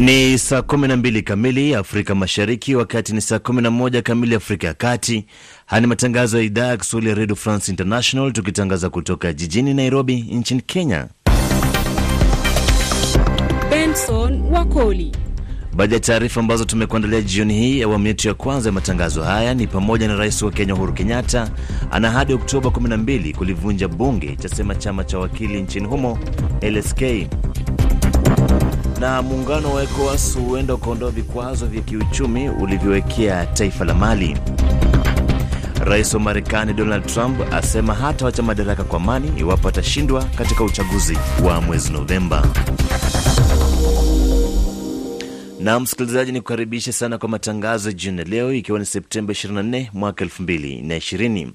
Ni saa 12 kamili Afrika Mashariki, wakati ni saa 11 kamili Afrika ya Kati. Haya ni matangazo ya idhaa ya Kiswahili ya Redio France International, tukitangaza kutoka jijini Nairobi nchini Kenya. Benson Wakoli. Baadhi ya taarifa ambazo tumekuandalia jioni hii, awamu yetu ya kwanza ya matangazo haya ni pamoja na rais wa Kenya Uhuru Kenyatta ana hadi Oktoba 12 kulivunja bunge, chasema chama cha wakili nchini humo LSK na muungano wa ECOWAS huenda ukaondoa vikwazo vya kiuchumi ulivyowekea taifa la Mali. Rais wa Marekani Donald Trump asema hata wacha madaraka kwa amani iwapo atashindwa katika uchaguzi wa mwezi Novemba. Na msikilizaji, ni kukaribisha sana kwa matangazo jioni leo, ikiwa ni Septemba 24 mwaka 2020.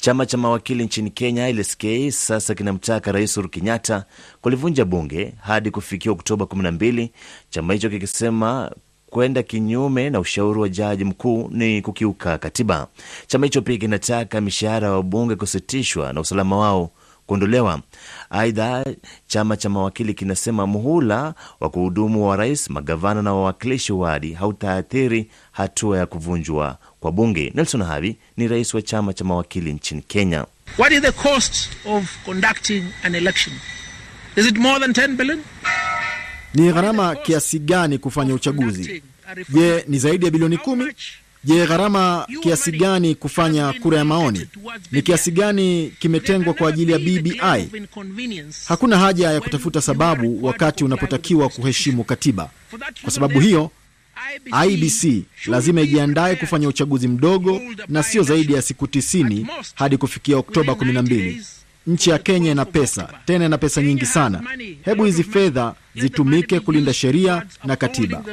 Chama cha mawakili nchini Kenya LSK sasa kinamtaka Rais Uhuru Kenyatta kulivunja bunge hadi kufikia Oktoba 12, chama hicho kikisema kwenda kinyume na ushauri wa jaji mkuu ni kukiuka katiba. Chama hicho pia kinataka mishahara wa bunge kusitishwa na usalama wao kuondolewa. Aidha, chama cha mawakili kinasema muhula wa kuhudumu wa rais, magavana na wawakilishi wadi hautaathiri hatua ya kuvunjwa kwa bunge. Nelson Havi ni rais wa chama cha mawakili nchini Kenya. What is the cost of conducting an election? Is it more than 10 billion? Ni gharama kiasi gani kufanya uchaguzi? Je, ni zaidi ya bilioni kumi? Je, gharama kiasi gani kufanya kura ya maoni? Ni kiasi gani kimetengwa kwa ajili ya BBI? Hakuna haja ya kutafuta sababu wakati unapotakiwa kuheshimu katiba. Kwa sababu hiyo, IBC lazima ijiandaye kufanya uchaguzi mdogo na sio zaidi ya siku 90 hadi kufikia Oktoba 12. Nchi ya Kenya ina pesa, tena ina pesa nyingi sana. Hebu hizi fedha zitumike kulinda sheria na katiba.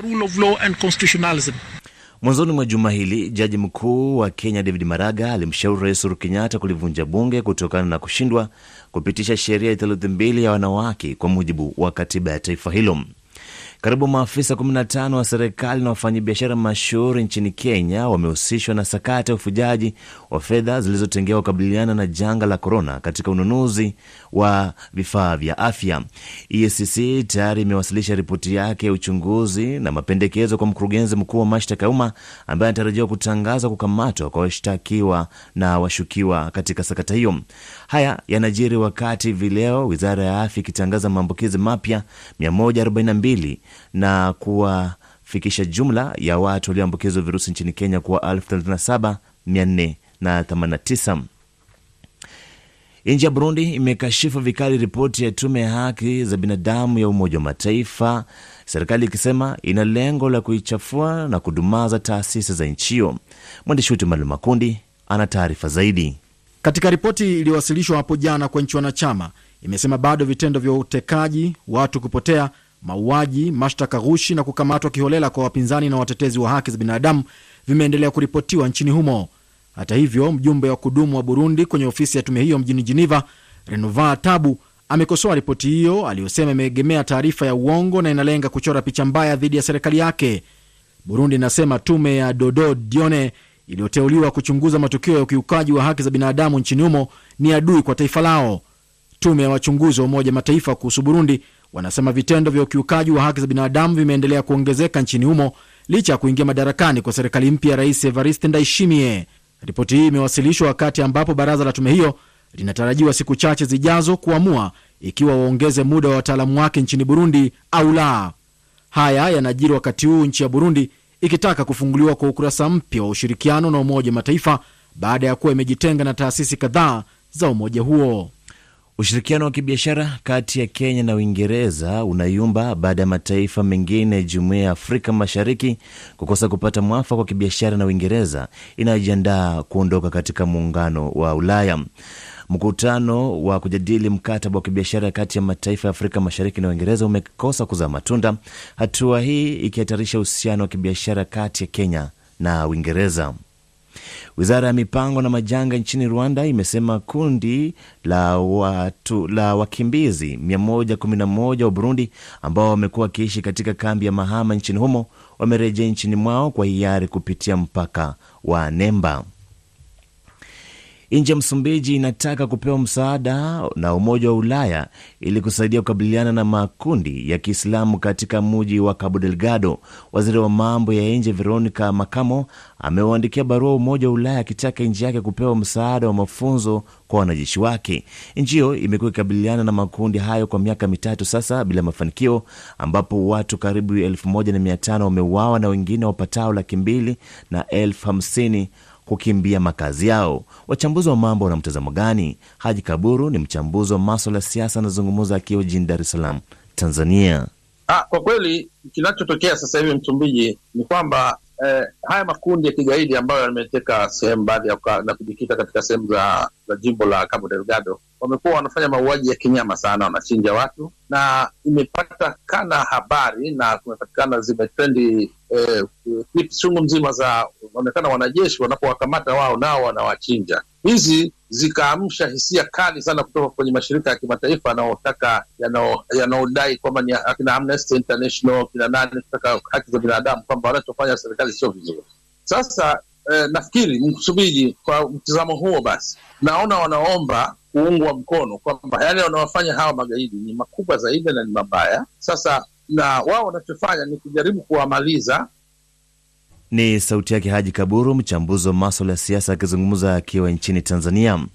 Mwanzoni mwa juma hili jaji mkuu wa Kenya David Maraga alimshauri Rais Uhuru Kenyatta kulivunja bunge kutokana na kushindwa kupitisha sheria ya theluthi mbili ya wanawake kwa mujibu wa katiba ya taifa hilo. Karibu maafisa 15 wa serikali na wafanyabiashara mashuhuri nchini Kenya wamehusishwa na sakata ya ufujaji wa fedha zilizotengewa kukabiliana na janga la korona katika ununuzi wa vifaa vya afya. EACC tayari imewasilisha ripoti yake ya uchunguzi na mapendekezo kwa mkurugenzi mkuu wa mashtaka ya umma ambaye anatarajiwa kutangaza kukamatwa kwa washtakiwa na washukiwa katika sakata hiyo. Haya yanajiri wakati hivi leo wizara ya afya ikitangaza maambukizi mapya 142 na kuwafikisha jumla ya watu walioambukizwa virusi nchini Kenya kuwa 37489. Nchi ya Burundi imekashifu vikali ripoti ya tume ya haki za binadamu ya Umoja wa Mataifa, serikali ikisema ina lengo la kuichafua na kudumaza taasisi za nchi hiyo. Mwandishi wetu Malu Makundi ana taarifa zaidi. Katika ripoti iliyowasilishwa hapo jana kwa nchi wanachama, imesema bado vitendo vya utekaji, watu kupotea, mauaji, mashtaka ghushi na kukamatwa kiholela kwa wapinzani na watetezi wa haki za binadamu vimeendelea kuripotiwa nchini humo. Hata hivyo, mjumbe wa kudumu wa Burundi kwenye ofisi ya tume hiyo mjini Geneva, Renova Tabu, amekosoa ripoti hiyo aliyosema imeegemea taarifa ya uongo na inalenga kuchora picha mbaya dhidi ya serikali yake. Burundi inasema tume ya Dodo Dione iliyoteuliwa kuchunguza matukio ya ukiukaji wa haki za binadamu nchini humo ni adui kwa taifa lao. Tume ya wachunguzi wa Umoja Mataifa kuhusu Burundi wanasema vitendo vya ukiukaji wa haki za binadamu vimeendelea kuongezeka nchini humo licha ya kuingia madarakani kwa serikali mpya ya Rais Evariste Ndayishimiye. Ripoti hii imewasilishwa wakati ambapo baraza la tume hiyo linatarajiwa siku chache zijazo kuamua ikiwa waongeze muda wa wataalamu wake nchini Burundi au la. Haya yanajiri wakati huu nchi ya Burundi ikitaka kufunguliwa kwa ukurasa mpya wa ushirikiano na Umoja wa Mataifa baada ya kuwa imejitenga na taasisi kadhaa za umoja huo. Ushirikiano wa kibiashara kati ya Kenya na Uingereza unayumba baada ya mataifa mengine ya Jumuiya ya Afrika Mashariki kukosa kupata mwafaka wa kibiashara na Uingereza inayojiandaa kuondoka katika muungano wa Ulaya. Mkutano wa kujadili mkataba wa kibiashara kati ya mataifa ya Afrika Mashariki na Uingereza umekosa kuzaa matunda, hatua hii ikihatarisha uhusiano wa kibiashara kati ya Kenya na Uingereza. Wizara ya mipango na majanga nchini Rwanda imesema kundi la watu la wakimbizi 111 wa Burundi ambao wamekuwa wakiishi katika kambi ya Mahama nchini humo wamerejea nchini mwao kwa hiari kupitia mpaka wa Nemba. Nchi ya Msumbiji inataka kupewa msaada na Umoja wa Ulaya ili kusaidia kukabiliana na makundi ya Kiislamu katika mji wa Cabo Delgado. Waziri wa mambo ya nje Veronica Macamo ameuandikia barua Umoja wa Ulaya akitaka nchi yake kupewa msaada wa mafunzo kwa wanajeshi wake. Nchi hiyo imekuwa ikikabiliana na makundi hayo kwa miaka mitatu sasa bila mafanikio, ambapo watu karibu elfu moja na mia tano wameuawa na wengine wapatao laki mbili na elfu hamsini kukimbia makazi yao. Wachambuzi wa mambo wana mtazamo gani? Haji Kaburu ni mchambuzi wa maswala ya siasa, anazungumza akiwa jijini Dar es Salaam, Tanzania. Ah, kwa kweli kinachotokea sasa hivi Msumbiji ni kwamba eh, haya makundi ya kigaidi ambayo yameteka sehemu baadhi na kujikita katika sehemu za, za jimbo la Cabo Delgado wamekuwa wanafanya mauaji ya kinyama sana, wanachinja watu, na imepatikana habari na kumepatikana zimetrendi eh, mzima za onekana wanajeshi wanapowakamata wao nao wanawachinja. Hizi zikaamsha hisia kali sana kutoka kwenye mashirika ya kimataifa yanayotaka yanaodai kwamba ni akina Amnesty International kina nani kutaka haki za binadamu kwamba wanachofanya serikali sio vizuri. Sasa eh, nafikiri msubiri kwa mtizamo huo, basi naona wanaomba kuungwa mkono kwamba yale wanaofanya hawa magaidi ni makubwa zaidi na ni mabaya. Sasa na wao wanachofanya ni kujaribu kuwamaliza. Ni sauti yake Haji Kaburu, mchambuzi wa maswala ya siasa, akizungumza akiwa nchini Tanzania.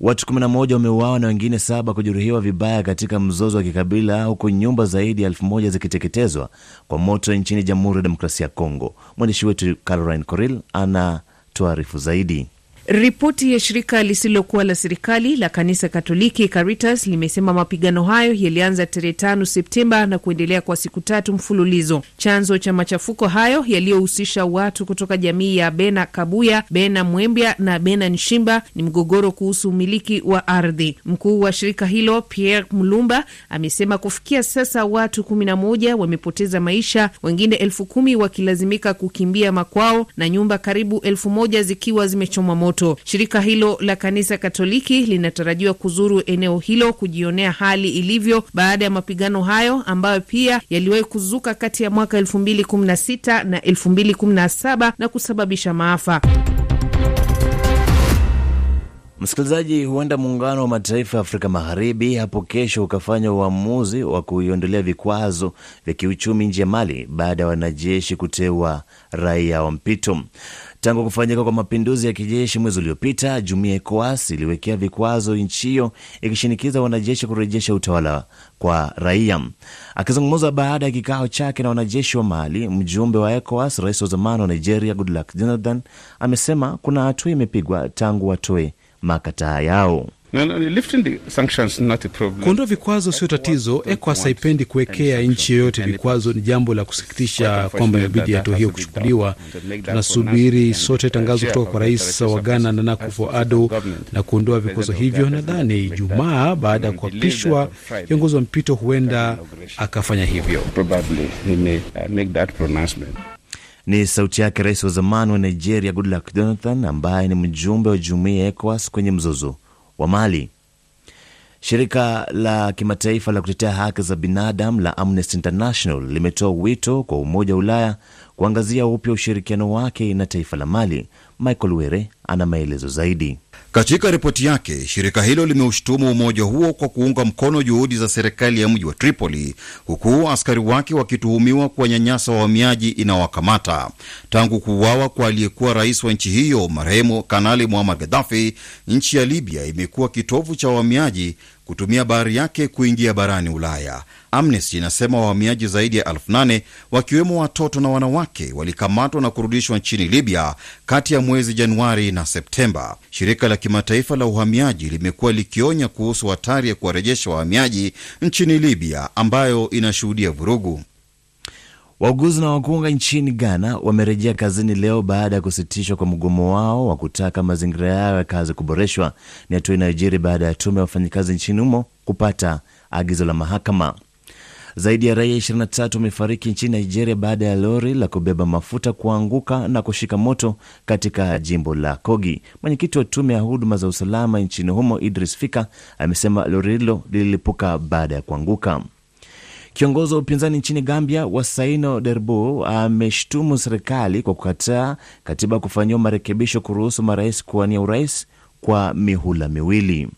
Watu 11 wameuawa na wengine saba kujeruhiwa vibaya katika mzozo wa kikabila, huku nyumba zaidi ya elfu moja zikiteketezwa kwa moto nchini Jamhuri ya Demokrasia ya Kongo. Mwandishi wetu Caroline Coril ana tuarifu zaidi. Ripoti ya shirika lisilokuwa la serikali la kanisa Katoliki Caritas limesema mapigano hayo yalianza tarehe tano Septemba na kuendelea kwa siku tatu mfululizo. Chanzo cha machafuko hayo yaliyohusisha watu kutoka jamii ya Bena Kabuya, Bena Mwembya na Bena Nshimba ni mgogoro kuhusu umiliki wa ardhi. Mkuu wa shirika hilo Pierre Mulumba amesema kufikia sasa watu kumi na moja wamepoteza maisha, wengine elfu kumi wakilazimika kukimbia makwao na nyumba karibu elfu moja zikiwa zimechomwa moto. Shirika hilo la kanisa Katoliki linatarajiwa kuzuru eneo hilo kujionea hali ilivyo baada ya mapigano hayo ambayo pia yaliwahi kuzuka kati ya mwaka 2016 na 2017 na kusababisha maafa. Msikilizaji, huenda muungano wa mataifa ya Afrika Magharibi hapo kesho ukafanya uamuzi wa kuiondolea vikwazo vya kiuchumi nchi ya Mali baada ya wanajeshi kuteua raia wa mpito. Tangu kufanyika kwa mapinduzi ya kijeshi mwezi uliopita, jumuiya ECOWAS iliwekea vikwazo nchi hiyo ikishinikiza wanajeshi kurejesha utawala kwa raia. Akizungumza baada ya kikao chake na wanajeshi wa Mali, mjumbe wa ECOWAS, rais wa zamani wa Nigeria Goodluck Jonathan amesema kuna hatua imepigwa tangu watoe makataa yao. No, no, lifting the sanctions not a problem. Kuondoa vikwazo sio tatizo. ECOWAS haipendi kuwekea nchi yoyote vikwazo. Ni jambo la kusikitisha kwamba imebidi hatua hiyo kuchukuliwa. Tunasubiri sote tangazo kutoka kwa rais wa Ghana Nana Akufo-Addo na kuondoa vikwazo hivyo. Nadhani Ijumaa baada ya kuapishwa kiongozi wa mpito huenda akafanya hivyo. Probably he may uh, make that pronouncement. Ni sauti yake rais wa zamani wa Nigeria Goodluck Jonathan, ambaye ni mjumbe wa jumuiya ya ECOWAS kwenye mzozo wa Mali. Shirika la kimataifa la kutetea haki za binadamu la Amnesty International limetoa wito kwa Umoja wa Ulaya kuangazia upya ushirikiano wake na taifa la Mali. Michael Were ana maelezo zaidi. Katika ripoti yake, shirika hilo limeushtumu umoja huo kwa kuunga mkono juhudi za serikali ya mji wa Tripoli, huku askari wake wakituhumiwa kuwanyanyasa wahamiaji inaowakamata. Tangu kuuawa kwa aliyekuwa rais wa nchi hiyo marehemu Kanali Muammar Gaddafi, nchi ya Libya imekuwa kitovu cha wahamiaji kutumia bahari yake kuingia barani Ulaya. Amnesty inasema wahamiaji zaidi ya elfu nane wakiwemo watoto na wanawake walikamatwa na kurudishwa nchini Libya kati ya mwezi Januari na Septemba. Shirika la kimataifa la uhamiaji limekuwa likionya kuhusu hatari ya kuwarejesha wahamiaji nchini Libya ambayo inashuhudia vurugu. Wauguzi na wakunga nchini Ghana wamerejea kazini leo baada ya kusitishwa kwa mgomo wao wa kutaka mazingira yao ya kazi kuboreshwa. Ni hatua inayojiri baada ya tume ya wafanyakazi nchini humo kupata agizo la mahakama. Zaidi ya raia 23 wamefariki nchini Nigeria baada ya lori la kubeba mafuta kuanguka na kushika moto katika jimbo la Kogi. Mwenyekiti wa tume ya huduma za usalama nchini humo Idris Fika amesema lori hilo lililipuka baada ya kuanguka. Kiongozi wa upinzani nchini Gambia, Wasaino Derbo, ameshtumu serikali kwa kukataa katiba kufanyiwa marekebisho kuruhusu marais kuwania urais kwa mihula miwili.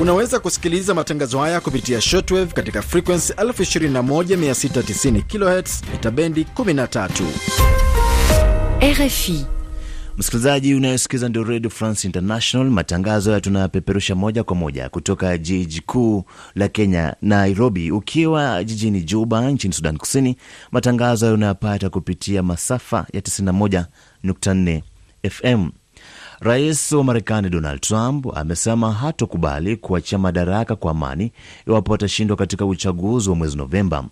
Unaweza kusikiliza matangazo haya kupitia shortwave katika frequency 21690 kHz mita bendi 13. RFI. Msikilizaji unayosikiza ndio Radio France International. Matangazo haya tunapeperusha moja kwa moja kutoka jiji kuu la Kenya, Nairobi. Ukiwa jijini Juba nchini Sudan Kusini, matangazo hayo unayapata kupitia masafa ya 91.4 FM. Rais wa Marekani Donald Trump amesema hatokubali kuachia madaraka kwa amani iwapo atashindwa katika uchaguzi wa mwezi Novemba.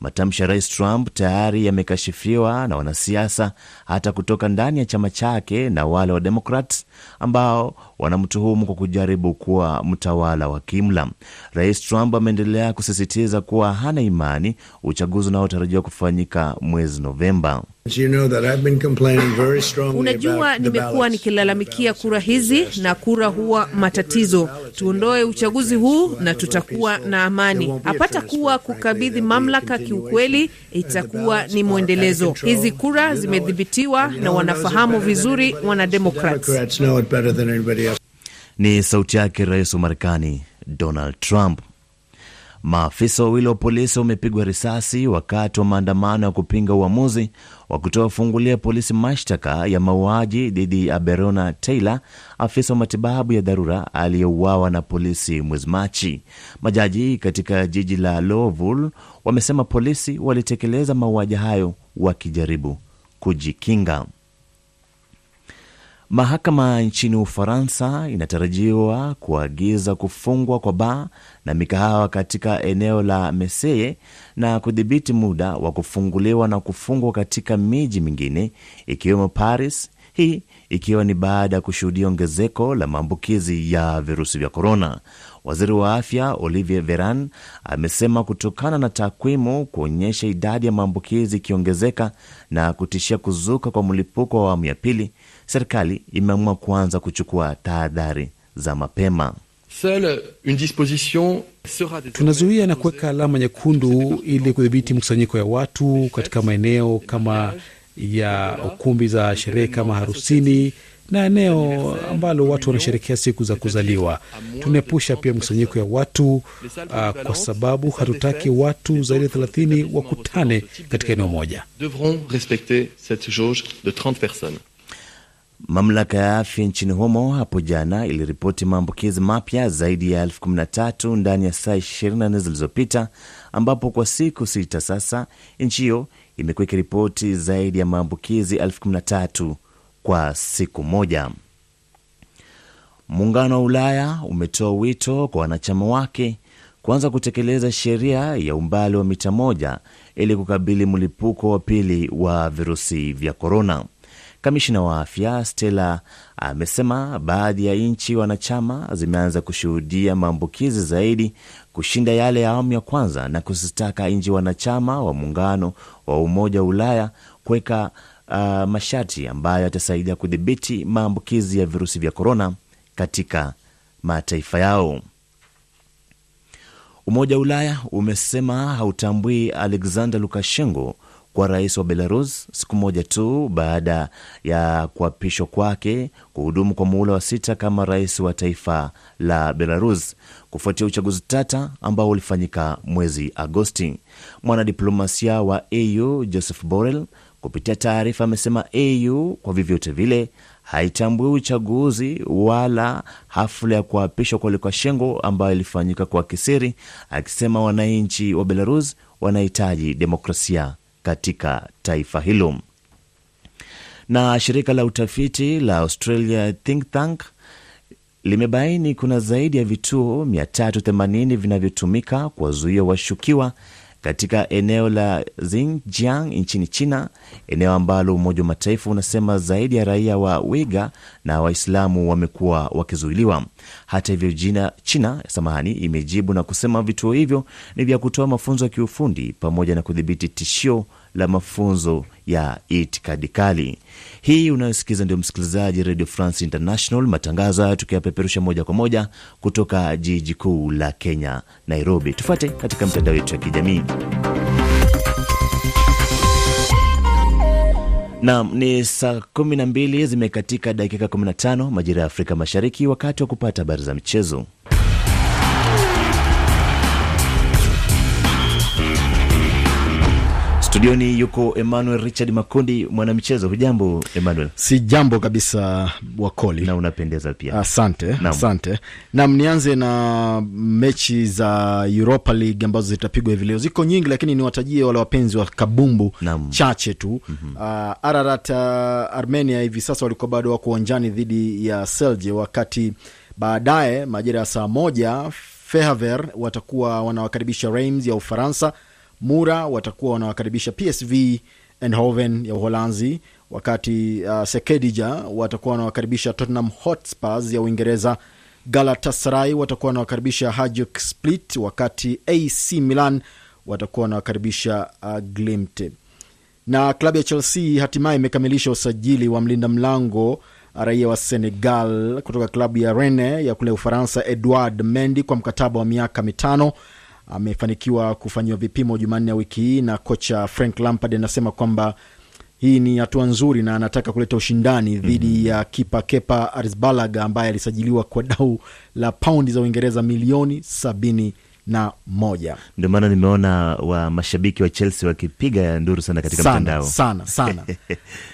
Matamshi ya Rais Trump tayari yamekashifiwa na wanasiasa hata kutoka ndani ya chama chake na wale wa Demokrat ambao wanamtuhumu kwa kujaribu kuwa mtawala wa kimla. Rais Trump ameendelea kusisitiza kuwa hana imani uchaguzi unaotarajiwa kufanyika mwezi Novemba. You know that I've been complaining very strongly Unajua, nimekuwa nikilalamikia kura hizi na kura huwa matatizo. Tuondoe uchaguzi huu na tutakuwa na amani. Hapata kuwa kukabidhi mamlaka kiukweli, itakuwa ni mwendelezo. Hizi kura zimedhibitiwa na wanafahamu vizuri wanademokrats. Democrats know it better than anybody else. Ni sauti yake rais wa Marekani Donald Trump. Maafisa wawili wa polisi wamepigwa risasi wakati wa maandamano ya kupinga uamuzi wa kutowafungulia polisi mashtaka ya mauaji dhidi ya Berona Taylor, afisa wa matibabu ya dharura aliyeuawa na polisi mwezi Machi. Majaji katika jiji la Louisville wamesema polisi walitekeleza mauaji hayo wakijaribu kujikinga. Mahakama nchini Ufaransa inatarajiwa kuagiza kufungwa kwa baa na mikahawa katika eneo la Meseye na kudhibiti muda wa kufunguliwa na kufungwa katika miji mingine ikiwemo Paris, hii ikiwa ni baada ya kushuhudia ongezeko la maambukizi ya virusi vya korona. Waziri wa afya Olivier Veran amesema kutokana na takwimu kuonyesha idadi ya maambukizi ikiongezeka na kutishia kuzuka kwa mlipuko wa awamu ya pili, serikali imeamua kuanza kuchukua tahadhari za mapema. Tunazuia na kuweka alama nyekundu ili kudhibiti mkusanyiko ya watu katika maeneo kama ya ukumbi za sherehe kama harusini na eneo ambalo watu wanasherekea siku za kuzaliwa. Tunaepusha pia mkusanyiko ya watu uh, kwa sababu hatutaki watu zaidi ya thelathini wakutane katika eneo moja. Mamlaka ya afya nchini humo hapo jana iliripoti maambukizi mapya zaidi ya elfu kumi na tatu ndani ya saa 24 zilizopita, ambapo kwa siku sita sasa nchi hiyo imekuwa ikiripoti zaidi ya maambukizi elfu kumi na tatu kwa siku moja. Muungano wa Ulaya umetoa wito kwa wanachama wake kuanza kutekeleza sheria ya umbali wa mita moja ili kukabili mlipuko wa pili wa virusi vya korona. Kamishina wa afya Stella amesema baadhi ya nchi wanachama zimeanza kushuhudia maambukizi zaidi kushinda yale ya awamu ya kwanza, na kuzitaka nchi wanachama wa muungano wa Umoja wa Ulaya kuweka uh, masharti ambayo yatasaidia kudhibiti maambukizi ya virusi vya korona katika mataifa yao. Umoja wa Ulaya umesema hautambui Alexander Lukashenko kwa rais wa Belarus siku moja tu baada ya kuapishwa kwake kuhudumu kwa muhula wa sita kama rais wa taifa la Belarus kufuatia uchaguzi tata ambao ulifanyika mwezi Agosti. Mwanadiplomasia wa AU Joseph Borrell kupitia taarifa amesema AU kwa vyovyote vile haitambui uchaguzi wala hafla ya kuapishwa kwa Lukashenko ambayo ilifanyika kwa kisiri, akisema wananchi wa Belarus wanahitaji demokrasia katika taifa hilo. Na shirika la utafiti la Australia Think Tank limebaini kuna zaidi ya vituo 380 vinavyotumika kuwazuia washukiwa katika eneo la Xinjiang nchini China, eneo ambalo Umoja wa Mataifa unasema zaidi ya raia wa Wiga na Waislamu wamekuwa wakizuiliwa. Hata hivyo, jina China samahani, imejibu na kusema vituo hivyo ni vya kutoa mafunzo ya kiufundi pamoja na kudhibiti tishio la mafunzo ya itikadi kali. Hii unayosikiza ndio msikilizaji, Radio France International, matangazo haya tukiyapeperusha moja kwa moja kutoka jiji kuu la Kenya, Nairobi. Tufuate katika mtandao yetu ya kijamii Naam, ni saa kumi na mbili zimekatika dakika 15 majira ya Afrika Mashariki, wakati wa kupata habari za michezo. Studioni yuko Emmanuel Richard Makundi, mwanamichezo. Hujambo Emmanuel? Si jambo kabisa, Wakoli, na unapendeza pia. Asante, Naam. asante. Nam, nianze na mechi za Europa League ambazo zitapigwa hivi leo. Ziko nyingi, lakini niwatajie wale wapenzi wa kabumbu Naam. chache tu. Uh, Ararat uh, Armenia hivi sasa walikuwa bado wako uwanjani dhidi ya Selje, wakati baadaye majira ya saa moja Fehaver watakuwa wanawakaribisha Reims ya Ufaransa. Mura watakuwa wanawakaribisha PSV Eindhoven ya Uholanzi, wakati uh, Sekedija watakuwa wanawakaribisha Tottenham Hotspurs ya Uingereza. Galatasaray watakuwa wanawakaribisha Hajduk Split, wakati AC Milan watakuwa wanawakaribisha uh, Glimt na klabu ya Chelsea hatimaye imekamilisha usajili wa mlinda mlango raia wa Senegal kutoka klabu ya Rennes ya kule Ufaransa, Edouard Mendy kwa mkataba wa miaka mitano. Amefanikiwa kufanyiwa vipimo Jumanne ya wiki hii, na kocha Frank Lampard anasema kwamba hii ni hatua nzuri na anataka kuleta ushindani dhidi ya kipa Kepa Arrizabalaga ambaye alisajiliwa kwa dau la paundi za Uingereza milioni sabini na moja. Ndio maana nimeona wa mashabiki wa Chelsea wakipiga nduru sana katika sana, mtandao sana sana.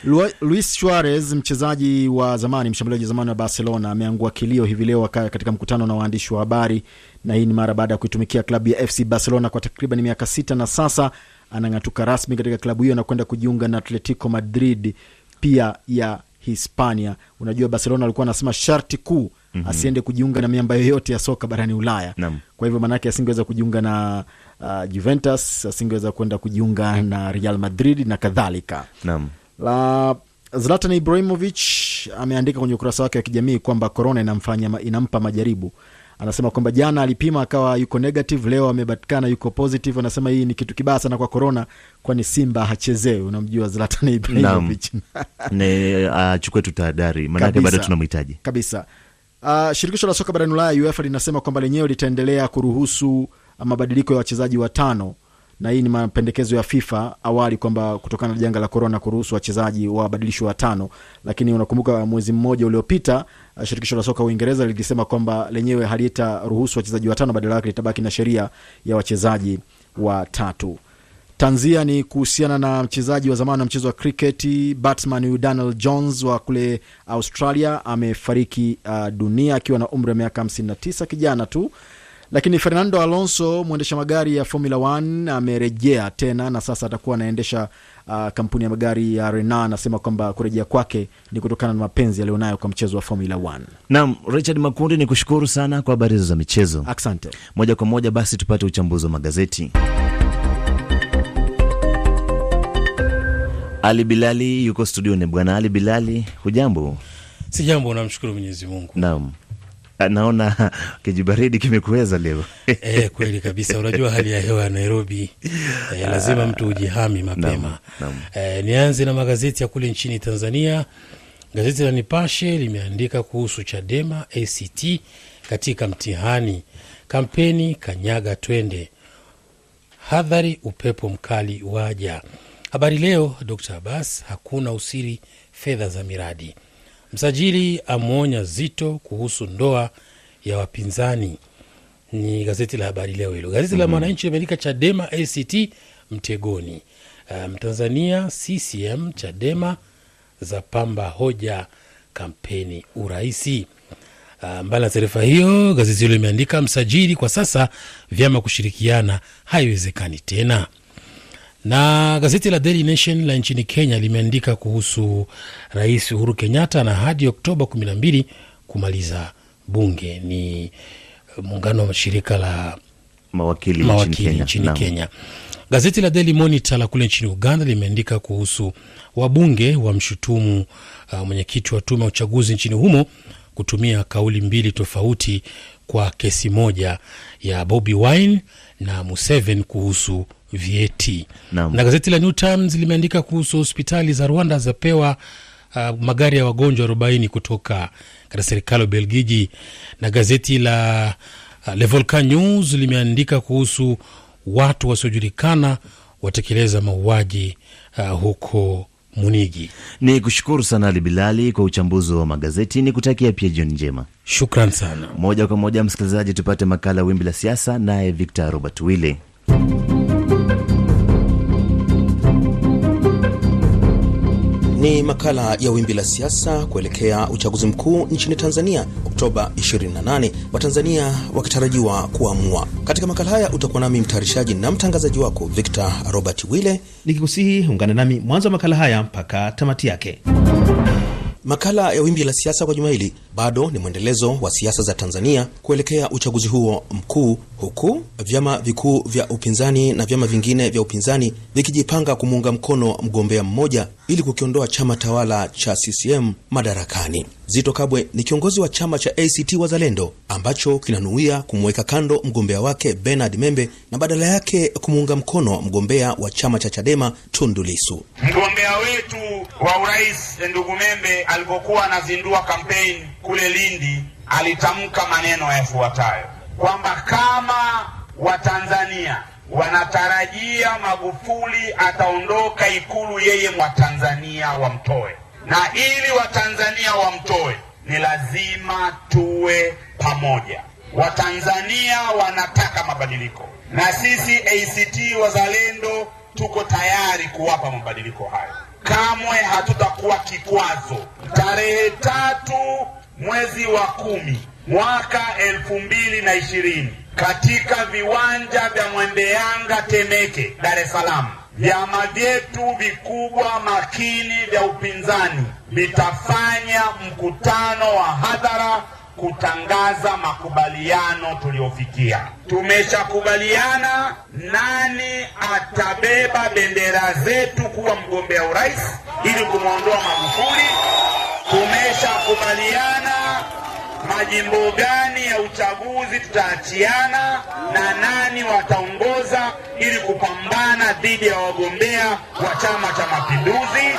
Luis Suarez mchezaji wa zamani, mshambuliaji wa zamani wa Barcelona ameangua kilio hivi leo katika mkutano na waandishi wa habari, na hii ni mara baada ya kuitumikia klabu ya FC Barcelona kwa takriban miaka sita, na sasa anang'atuka rasmi katika klabu hiyo na kwenda kujiunga na Atletico Madrid pia ya Hispania. Unajua Barcelona alikuwa anasema sharti kuu Mhm. asiende kujiunga na miamba yoyote ya soka barani Ulaya. Nam. Kwa hivyo maanake asingeweza kujiunga na uh, Juventus, asingeweza kwenda kujiunga na Real Madrid na kadhalika. La Zlatan Ibrahimovic ameandika kwenye ukurasa wake wa kijamii kwamba korona inamfanya inampa majaribu. Anasema kwamba jana alipima akawa yuko negative, leo amepatikana yuko positive. Anasema hii ni kitu kibaya sana kwa korona, kwani Simba hachezewi. Unamjua Zlatan Ibrahimovic ne achukue tu tahadhari, maanake bado tunamhitaji. kabisa. Uh, shirikisho la soka barani Ulaya UEFA linasema kwamba lenyewe litaendelea kuruhusu mabadiliko ya wachezaji watano, na hii ni mapendekezo ya FIFA awali kwamba kutokana na janga la korona kuruhusu wachezaji wabadilishwe watano, lakini unakumbuka mwezi mmoja uliopita uh, shirikisho la soka Uingereza lilisema kwamba lenyewe halitaruhusu wachezaji watano, badala yake litabaki na sheria ya wachezaji watatu. Tanzia ni kuhusiana na mchezaji wa zamani wa mchezo wa kriketi batsman huyu Daniel Jones wa kule Australia amefariki uh, dunia akiwa na umri wa miaka 59, kijana tu. Lakini Fernando Alonso mwendesha magari ya Formula 1 amerejea tena na sasa atakuwa anaendesha uh, kampuni ya magari ya Renault. Anasema kwamba kurejea kwake ni kutokana na mapenzi aliyonayo kwa mchezo wa Formula 1. Naam, Richard Makundi, ni kushukuru sana kwa habari hizo za michezo. Asante. Moja kwa moja basi tupate uchambuzi wa magazeti. Ali Bilali yuko studioni. Bwana Ali Bilali, hujambo? Sijambo, namshukuru Mwenyezi Mungu. Naam, naona kijibaridi kimekuweza leo. E, kweli kabisa. Unajua hali ya hewa ya Nairobi e, lazima mtu ujihami mapema. E, nianze na magazeti ya kule nchini Tanzania. Gazeti la Nipashe limeandika kuhusu Chadema ACT katika mtihani, kampeni kanyaga twende, hadhari upepo mkali waja. Habari Leo, Dr Abbas, hakuna usiri fedha za miradi. Msajili amwonya Zito kuhusu ndoa ya wapinzani. Ni gazeti la Habari Leo hilo. Gazeti la Mhm. Mwananchi limeandika Chadema ACT mtegoni. Mtanzania um, CCM Chadema za pamba hoja kampeni uraisi. Uh, mbali na taarifa hiyo, gazeti hilo limeandika msajili, kwa sasa vyama kushirikiana haiwezekani tena na gazeti la Daily Nation la nchini Kenya limeandika kuhusu Rais Uhuru Kenyatta na hadi Oktoba kumi na mbili kumaliza bunge. Ni muungano wa shirika la mawakili, mawakili nchini Kenya. Kenya. Gazeti la Daily Monitor la kule nchini Uganda limeandika kuhusu wabunge wa mshutumu uh, mwenyekiti wa tume ya uchaguzi nchini humo kutumia kauli mbili tofauti kwa kesi moja ya Bobi Wine na Museveni kuhusu vyeti. Naam. Na gazeti la New Times limeandika kuhusu hospitali za Rwanda zapewa uh, magari ya wagonjwa arobaini kutoka katika serikali ya Ubelgiji. Na gazeti la uh, Le Volcan News limeandika kuhusu watu wasiojulikana watekeleza mauaji uh, huko Munigi. Ni kushukuru sana Ali Bilali kwa uchambuzi wa magazeti, ni kutakia pia jioni njema. Shukran sana. Moja kwa moja, msikilizaji, tupate makala Wimbi la Siasa naye Victor Robert Wille. Ni makala ya wimbi la siasa kuelekea uchaguzi mkuu nchini Tanzania Oktoba 28, Watanzania wakitarajiwa kuamua. Katika makala haya utakuwa nami mtayarishaji na mtangazaji wako Victor Robert Wille, nikikusihi ungana nami mwanzo wa makala haya mpaka tamati yake. Makala ya wimbi la siasa kwa juma hili bado ni mwendelezo wa siasa za Tanzania kuelekea uchaguzi huo mkuu, huku vyama vikuu vya upinzani na vyama vingine vya upinzani vikijipanga kumuunga mkono mgombea mmoja ili kukiondoa chama tawala cha CCM madarakani. Zito Kabwe ni kiongozi wa chama cha ACT Wazalendo ambacho kinanuia kumweka kando mgombea wake Bernard Membe na badala yake kumuunga mkono mgombea wa chama cha Chadema Tundu Lissu. Mgombea wetu wa urais ndugu Membe alipokuwa anazindua kampeni kule Lindi alitamka maneno yafuatayo kwamba kama Watanzania wanatarajia Magufuli ataondoka Ikulu, yeye Watanzania wamtoe, na ili Watanzania wamtoe ni lazima tuwe pamoja. Watanzania wanataka mabadiliko, na sisi ACT Wazalendo tuko tayari kuwapa mabadiliko hayo. Kamwe hatutakuwa kikwazo. Tarehe tatu mwezi wa kumi mwaka elfu mbili na ishirini katika viwanja vya Mwembeyanga Temeke, Dar es Salaam, vyama vyetu vikubwa makini vya upinzani vitafanya mkutano wa hadhara kutangaza makubaliano tuliyofikia. Tumeshakubaliana nani atabeba bendera zetu kuwa mgombea urais ili kumwondoa Magufuli. Tumeshakubaliana majimbo gani ya uchaguzi tutaachiana na nani wataongoza ili kupambana dhidi ya wagombea wa Chama cha Mapinduzi.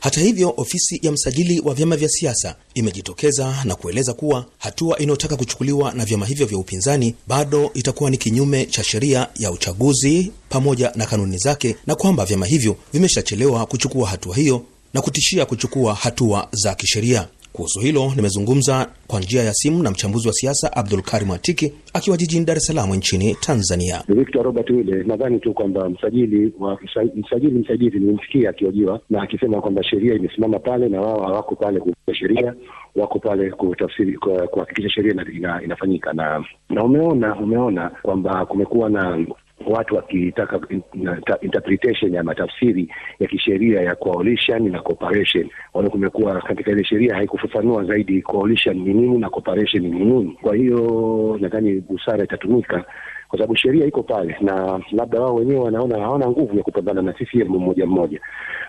Hata hivyo, ofisi ya msajili wa vyama vya siasa imejitokeza na kueleza kuwa hatua inayotaka kuchukuliwa na vyama hivyo vya upinzani bado itakuwa ni kinyume cha sheria ya uchaguzi pamoja na kanuni zake, na kwamba vyama hivyo vimeshachelewa kuchukua hatua hiyo na kutishia kuchukua hatua za kisheria. Kuhusu hilo nimezungumza kwa njia ya simu na mchambuzi wa siasa Abdul Karim Atiki akiwa jijini Dar es Salaam nchini Tanzania. Victor Robert Wile, nadhani tu kwamba msajili wa msajili msajili nimemsikia akihojiwa na akisema kwamba sheria imesimama pale na wao hawako pale kua sheria, wako pale kutafsiri, kuhakikisha sheria ina, inafanyika na na umeona umeona kwamba kumekuwa na watu wakitaka interpretation ya matafsiri ya kisheria ya coalition na cooperation. Wale kumekuwa katika ile sheria haikufafanua zaidi coalition ni nini na cooperation ni nini. Kwa hiyo nadhani busara itatumika kwa sababu sheria iko pale, na labda wao wenyewe wanaona hawana nguvu ya kupambana na CCM mmoja mmoja,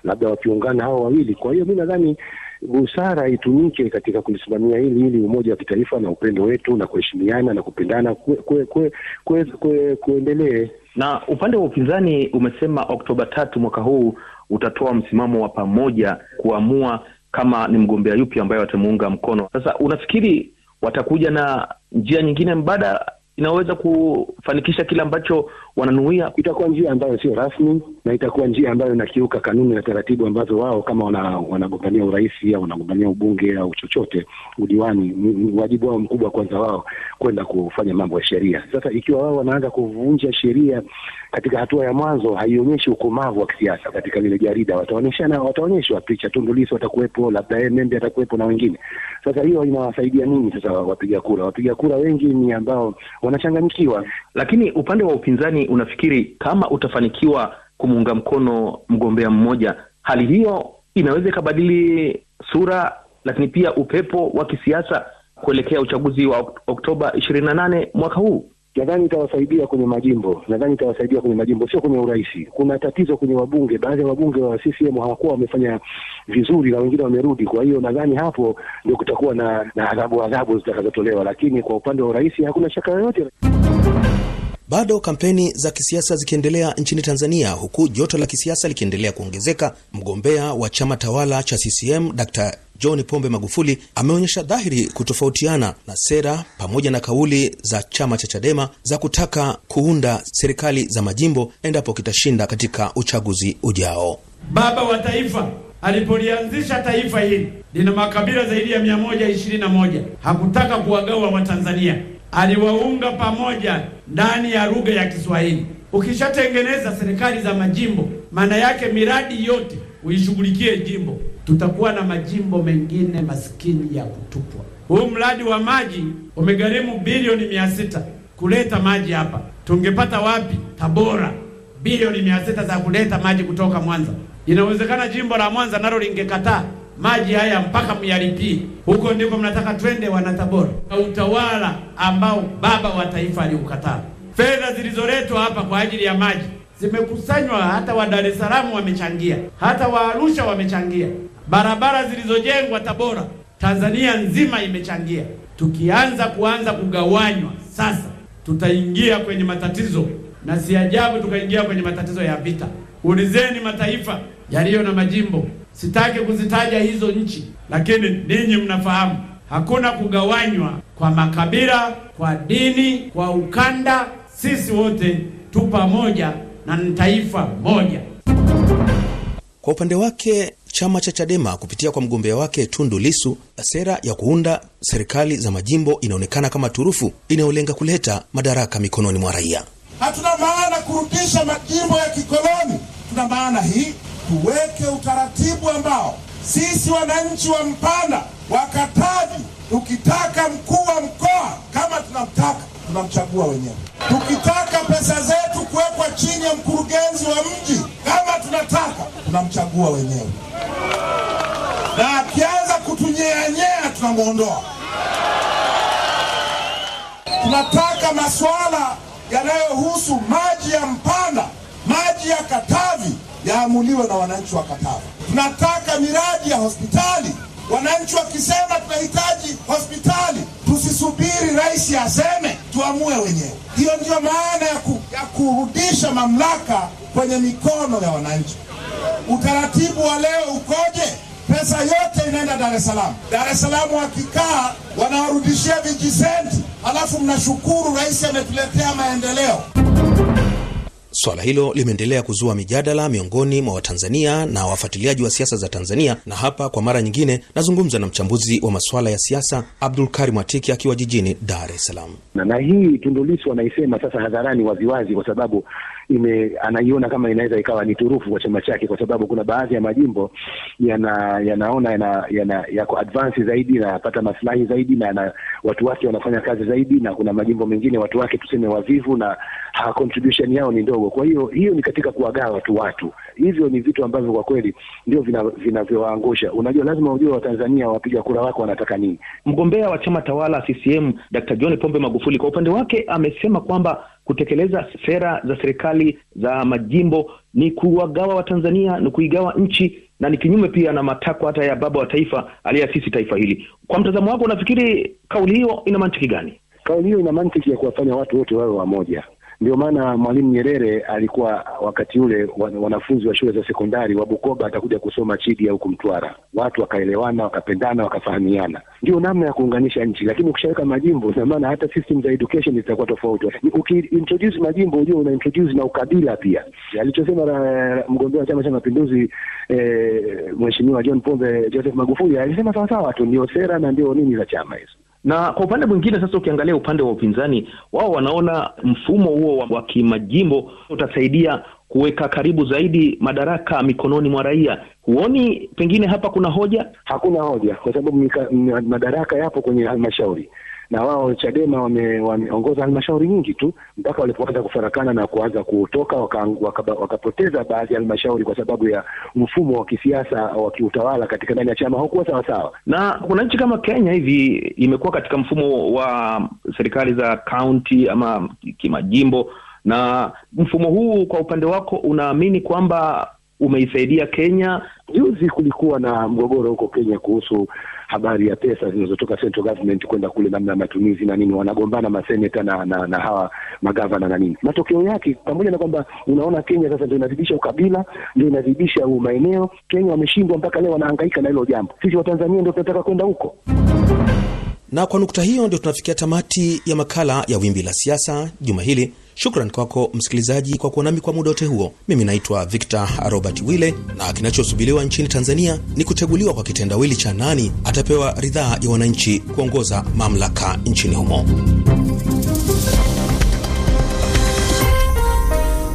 labda wakiungana hao wawili. Kwa hiyo mi nadhani busara itumike katika kulisimamia hili ili umoja wa kitaifa na upendo wetu na kuheshimiana na kupendana kue, kue, kue, kue, kue, kuendelee. Na upande wa upinzani umesema Oktoba tatu mwaka huu utatoa msimamo wa pamoja kuamua kama ni mgombea yupi ambaye watamuunga mkono. Sasa unafikiri watakuja na njia nyingine mbadala inaweza kufanikisha kile ambacho wananuia? Itakuwa njia ambayo sio rasmi na itakuwa njia ambayo inakiuka kanuni na taratibu ambazo wao kama wanagombania wana urais au wanagombania ubunge au chochote udiwani, wajibu wao mkubwa kwanza wao kwenda kufanya mambo ya sheria. Sasa ikiwa wao wanaanza kuvunja sheria katika hatua ya mwanzo, haionyeshi ukomavu wa kisiasa. Katika lile jarida wataonyeshana, wataonyeshwa picha, Tundu Lissu watakuwepo, labda Membe atakuwepo na wengine. Sasa hiyo inawasaidia nini sasa wapiga kura? Wapiga kura wengi ni ambao wanachanganyikiwa. Lakini upande wa upinzani unafikiri kama utafanikiwa kumuunga mkono mgombea mmoja, hali hiyo inaweza ikabadili sura, lakini pia upepo wa kisiasa kuelekea uchaguzi wa Oktoba ishirini na nane mwaka huu? Nadhani itawasaidia kwenye majimbo, nadhani itawasaidia kwenye majimbo, sio kwenye urais. Kuna tatizo kwenye wabunge, baadhi ya wabunge wa CCM hawakuwa wamefanya vizuri na wengine wamerudi. Kwa hiyo nadhani hapo ndio kutakuwa na adhabu adhabu zitakazotolewa, lakini kwa upande wa urais hakuna shaka yoyote. Bado kampeni za kisiasa zikiendelea nchini Tanzania, huku joto la kisiasa likiendelea kuongezeka. Mgombea wa chama tawala cha CCM Dr. John Pombe Magufuli ameonyesha dhahiri kutofautiana na sera pamoja na kauli za chama cha Chadema za kutaka kuunda serikali za majimbo endapo kitashinda katika uchaguzi ujao. Baba wa taifa alipolianzisha taifa hili lina makabila zaidi ya mia moja ishirini na moja hakutaka kuwagawa Watanzania, aliwaunga pamoja ndani ya lugha ya Kiswahili. Ukishatengeneza serikali za majimbo, maana yake miradi yote uishughulikie jimbo, tutakuwa na majimbo mengine maskini ya kutupwa. Huu mradi wa maji umegharimu bilioni mia sita kuleta maji hapa. Tungepata wapi Tabora bilioni mia sita za kuleta maji kutoka Mwanza? Inawezekana jimbo la Mwanza nalo lingekataa maji haya mpaka myalipie. Huko ndiko mnataka twende, wana Tabora, na utawala ambao baba wa taifa aliukataa. Fedha zilizoletwa hapa kwa ajili ya maji zimekusanywa, hata wa Dar es Salaam wamechangia, hata wa Arusha wamechangia, barabara zilizojengwa Tabora, Tanzania nzima imechangia. Tukianza kuanza kugawanywa sasa, tutaingia kwenye matatizo, na si ajabu tukaingia kwenye matatizo ya vita. Ulizeni mataifa yaliyo na majimbo, sitaki kuzitaja hizo nchi, lakini ninyi mnafahamu hakuna kugawanywa kwa makabila, kwa dini, kwa ukanda. Sisi wote tu pamoja na ni taifa moja. Kwa upande wake chama cha Chadema kupitia kwa mgombea wake Tundu Lisu, sera ya kuunda serikali za majimbo inaonekana kama turufu inayolenga kuleta madaraka mikononi mwa raia. Hatuna maana kurudisha majimbo ya kikoloni. Tuna maana hii, tuweke utaratibu ambao sisi wananchi wa Mpanda, wa Katavi, tukitaka mkuu wa mkoa kama tunamtaka, tunamchagua wenyewe. Tukitaka pesa zetu kuwekwa chini ya mkurugenzi wa mji kama tunataka, tunamchagua wenyewe, na akianza kutunyeanyea tunamwondoa. Tunataka masuala yanayohusu maji ya Mpanda, maji ya Katavi yaamuliwe na wananchi wa Katavi. Tunataka miradi ya hospitali, wananchi wakisema tunahitaji hospitali, tusisubiri rais aseme, tuamue wenyewe. Hiyo ndiyo maana ya, ku, ya kurudisha mamlaka kwenye mikono ya wananchi. Utaratibu wa leo ukoje? Pesa yote inaenda Dar es Salaam. Dar es Salaam wakikaa wanawarudishia vijisenti, alafu mnashukuru rais ametuletea maendeleo. Swala hilo limeendelea kuzua mijadala miongoni mwa Watanzania na wafuatiliaji wa siasa za Tanzania, na hapa kwa mara nyingine nazungumza na mchambuzi wa masuala ya siasa Abdul Karim Atiki akiwa jijini Dar es Salaam. na na hii Tundu Lissu anaisema sasa hadharani waziwazi, kwa sababu ime anaiona kama inaweza ikawa ni turufu kwa chama chake, kwa sababu kuna baadhi ya majimbo yana yanaona yana, yana yako advance zaidi na yapata maslahi zaidi na yana, watu wake wanafanya kazi zaidi, na kuna majimbo mengine watu wake tuseme wavivu na ha, contribution yao ni ndogo. Kwa hiyo hiyo ni katika kuwagawa watu watu. Hivyo ni vitu ambavyo kwa kweli ndio vina- vinavyowaangusha. Unajua, lazima ujue Watanzania wapiga kura wako wanataka nini. Mgombea wa chama tawala CCM Dr. John Pombe Magufuli kwa upande wake amesema kwamba kutekeleza sera za serikali za majimbo ni kuwagawa Watanzania, ni kuigawa nchi na ni kinyume pia na matakwa hata ya baba wa taifa aliyeasisi taifa hili. Kwa mtazamo wako, unafikiri kauli hiyo ina mantiki gani? Kauli hiyo ina mantiki ya kuwafanya watu wote wawe wamoja. Ndio maana Mwalimu Nyerere alikuwa wakati ule wanafunzi wa shule za sekondari wa Bukoba atakuja kusoma Chidi huku Mtwara, watu wakaelewana, wakapendana, wakafahamiana. Ndio namna ya kuunganisha nchi, lakini ukishaweka majimbo, ina maana hata system za education zitakuwa tofauti. Ukiintroduce majimbo, ujue una introduce na ukabila pia. Alichosema mgombea wa Chama cha Mapinduzi eh, Mheshimiwa John Pombe Joseph Magufuli alisema sawasawa tu, ndio sera na ndio nini za chama hizo. Na kwa upande mwingine sasa, ukiangalia upande wa upinzani, wao wanaona mfumo huo wa, kimajimbo utasaidia kuweka karibu zaidi madaraka mikononi mwa raia. Huoni pengine hapa kuna hoja? Hakuna hoja, kwa sababu madaraka yapo kwenye halmashauri na wao Chadema wame- wameongoza halmashauri nyingi tu mpaka walipoanza kufarakana na kuanza kutoka waka- waka- wakapoteza baadhi ya halmashauri kwa sababu ya mfumo wa kisiasa wa kiutawala katika ndani ya chama haukuwa sawasawa. na kuna nchi kama Kenya hivi imekuwa katika mfumo wa serikali za kaunti ama kimajimbo, na mfumo huu kwa upande wako unaamini kwamba umeisaidia Kenya Juzi kulikuwa na mgogoro huko Kenya kuhusu habari ya pesa zinazotoka central government kwenda kule, namna ya matumizi na nini, wanagombana maseneta na, na, na hawa magavana na nini. Matokeo yake pamoja na kwamba unaona Kenya sasa ndio inadhibisha ukabila, ndio inadhibisha maeneo. Kenya wameshindwa mpaka leo, wanahangaika na hilo jambo. Sisi Watanzania ndio tunataka kwenda huko. Na kwa nukta hiyo ndio tunafikia tamati ya makala ya Wimbi la Siasa juma hili. Shukran kwako msikilizaji kwa kuwa nami kwa muda wote huo. Mimi naitwa Victor Robert Wille, na kinachosubiriwa nchini Tanzania ni kuchaguliwa kwa kitendawili cha nani atapewa ridhaa ya wananchi kuongoza mamlaka nchini humo.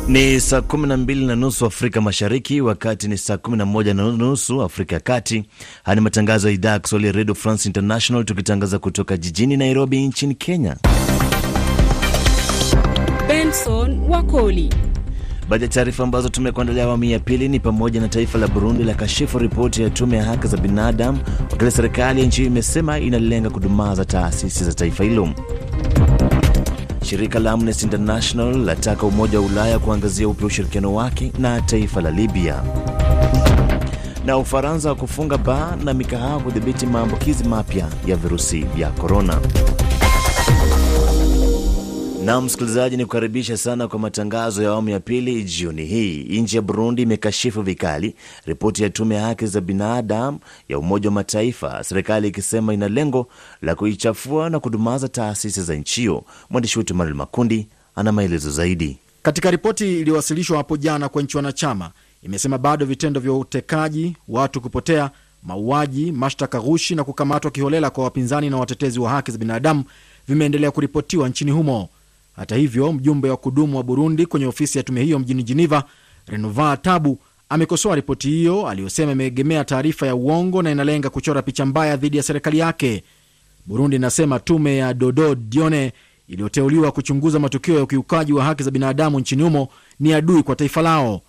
Ni saa 12 na nusu Afrika Mashariki, wakati ni saa 11 na nusu Afrika ya Kati. Haya ni matangazo ya idhaa ya Kiswahili ya Radio France International, tukitangaza kutoka jijini Nairobi nchini Kenya. Benson Wakoli. Baadhi ya taarifa ambazo tumekuandalia awamu ya pili ni pamoja na taifa la Burundi la kashifu ripoti ya tume ya haki za binadamu, wakati serikali ya nchi hiyo imesema inalenga kudumaza taasisi za taifa hilo. Shirika la Amnesty International lataka Umoja wa Ulaya kuangazia upya ushirikiano wake na taifa la Libya, na Ufaransa wa kufunga baa na mikahawa kudhibiti maambukizi mapya ya virusi vya korona. Na msikilizaji, ni kukaribisha sana kwa matangazo ya awamu ya pili jioni hii. Nchi ya Burundi imekashifu vikali ripoti ya tume ya haki za binadamu ya Umoja wa Mataifa, serikali ikisema ina lengo la kuichafua na kudumaza taasisi za nchi hiyo. Mwandishi wetu Manuel Makundi ana maelezo zaidi. Katika ripoti iliyowasilishwa hapo jana kwa nchi wanachama, imesema bado vitendo vya utekaji, watu kupotea, mauaji, mashtaka ghushi na kukamatwa kiholela kwa wapinzani na watetezi wa haki za binadamu vimeendelea kuripotiwa nchini humo. Hata hivyo, mjumbe wa kudumu wa Burundi kwenye ofisi ya tume hiyo mjini Geneva, Renova Tabu, amekosoa ripoti hiyo aliyosema imeegemea taarifa ya uongo na inalenga kuchora picha mbaya dhidi ya serikali yake. Burundi inasema tume ya Dodo Dione iliyoteuliwa kuchunguza matukio ya ukiukaji wa haki za binadamu nchini humo ni adui kwa taifa lao.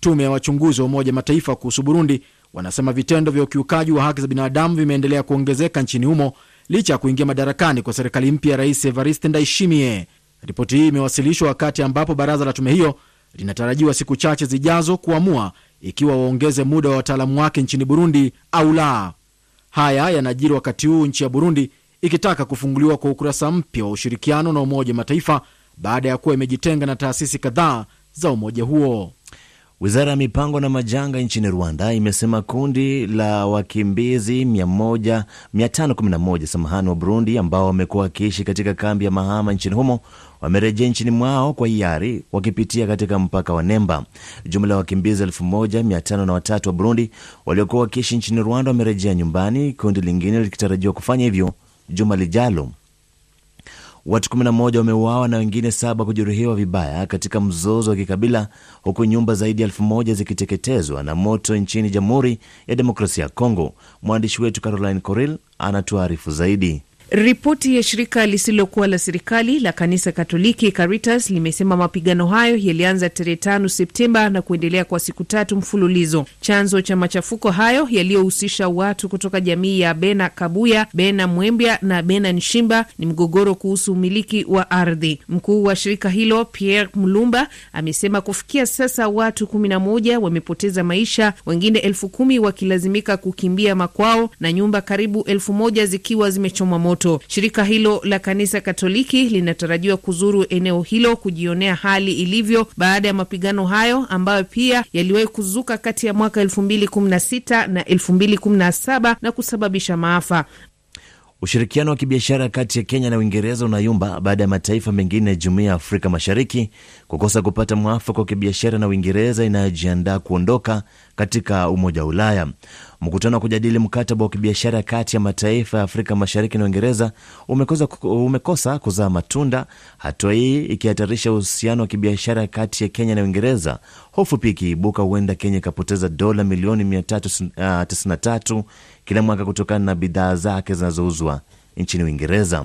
Tume ya wachunguzi wa Umoja Mataifa kuhusu Burundi wanasema vitendo vya ukiukaji wa haki za binadamu vimeendelea kuongezeka nchini humo licha ya kuingia madarakani kwa serikali mpya ya Rais Evariste Ndayishimiye. Ripoti hii imewasilishwa wakati ambapo baraza la tume hiyo linatarajiwa siku chache zijazo kuamua ikiwa waongeze muda wa wataalamu wake nchini Burundi au la. Haya yanajiri wakati huu nchi ya Burundi ikitaka kufunguliwa kwa ukurasa mpya wa ushirikiano na Umoja wa Mataifa baada ya kuwa imejitenga na taasisi kadhaa za umoja huo. Wizara ya mipango na majanga nchini Rwanda imesema kundi la wakimbizi 511 samahani wa Burundi ambao wamekuwa wakiishi katika kambi ya Mahama nchini humo wamerejea nchini mwao kwa hiari wakipitia katika mpaka wa Nemba. Jumla ya wakimbizi 1503 wa Burundi waliokuwa wakiishi nchini Rwanda wamerejea nyumbani, kundi lingine likitarajiwa kufanya hivyo juma lijalo. Watu 11 wameuawa na wengine saba kujeruhiwa vibaya katika mzozo wa kikabila huku nyumba zaidi ya elfu moja zikiteketezwa na moto nchini Jamhuri ya Demokrasia ya Kongo. Mwandishi wetu Caroline Coril anatuarifu zaidi. Ripoti ya shirika lisilokuwa la serikali la kanisa Katoliki Caritas limesema mapigano hayo yalianza tarehe tano Septemba na kuendelea kwa siku tatu mfululizo. Chanzo cha machafuko hayo yaliyohusisha watu kutoka jamii ya Bena Kabuya, Bena Mwembya na Bena Nshimba ni mgogoro kuhusu umiliki wa ardhi. Mkuu wa shirika hilo Pierre Mulumba amesema kufikia sasa watu kumi na moja wamepoteza maisha, wengine elfu kumi wakilazimika kukimbia makwao na nyumba karibu elfu moja zikiwa zimechomwa moto. Shirika hilo la kanisa Katoliki linatarajiwa kuzuru eneo hilo kujionea hali ilivyo baada ya mapigano hayo ambayo pia yaliwahi kuzuka kati ya mwaka 2016 na 2017 na kusababisha maafa. Ushirikiano wa kibiashara kati ya Kenya na Uingereza unayumba baada ya mataifa mengine ya Jumuiya ya Afrika Mashariki kukosa kupata mwafaka wa kibiashara na Uingereza inayojiandaa kuondoka katika Umoja wa Ulaya. Mkutano wa kujadili mkataba wa kibiashara kati ya mataifa ya Afrika Mashariki na Uingereza umekosa, umekosa kuzaa matunda, hatua hii ikihatarisha uhusiano wa kibiashara kati ya Kenya na Uingereza, hofu pia ikiibuka huenda Kenya ikapoteza dola milioni 393 kila mwaka kutokana na bidhaa zake zinazouzwa nchini Uingereza.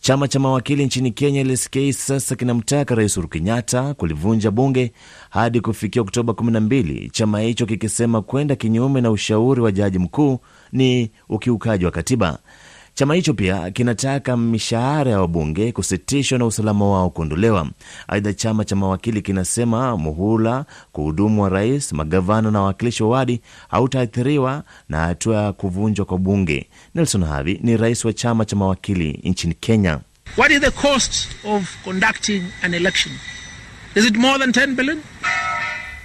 Chama cha mawakili nchini Kenya, LSK, sasa kinamtaka Rais Uhuru Kenyatta kulivunja bunge hadi kufikia Oktoba 12, chama hicho kikisema kwenda kinyume na ushauri wa jaji mkuu ni ukiukaji wa katiba. Chama hicho pia kinataka mishahara ya wabunge kusitishwa na usalama wao kuondolewa. Aidha, chama cha mawakili kinasema muhula kuhudumu wa rais, magavana na wawakilishi wa wadi hautaathiriwa na hatua ya kuvunjwa kwa bunge. Nelson Havi ni rais wa chama cha mawakili nchini Kenya. What is the cost of conducting an election? Is it more than 10 billion?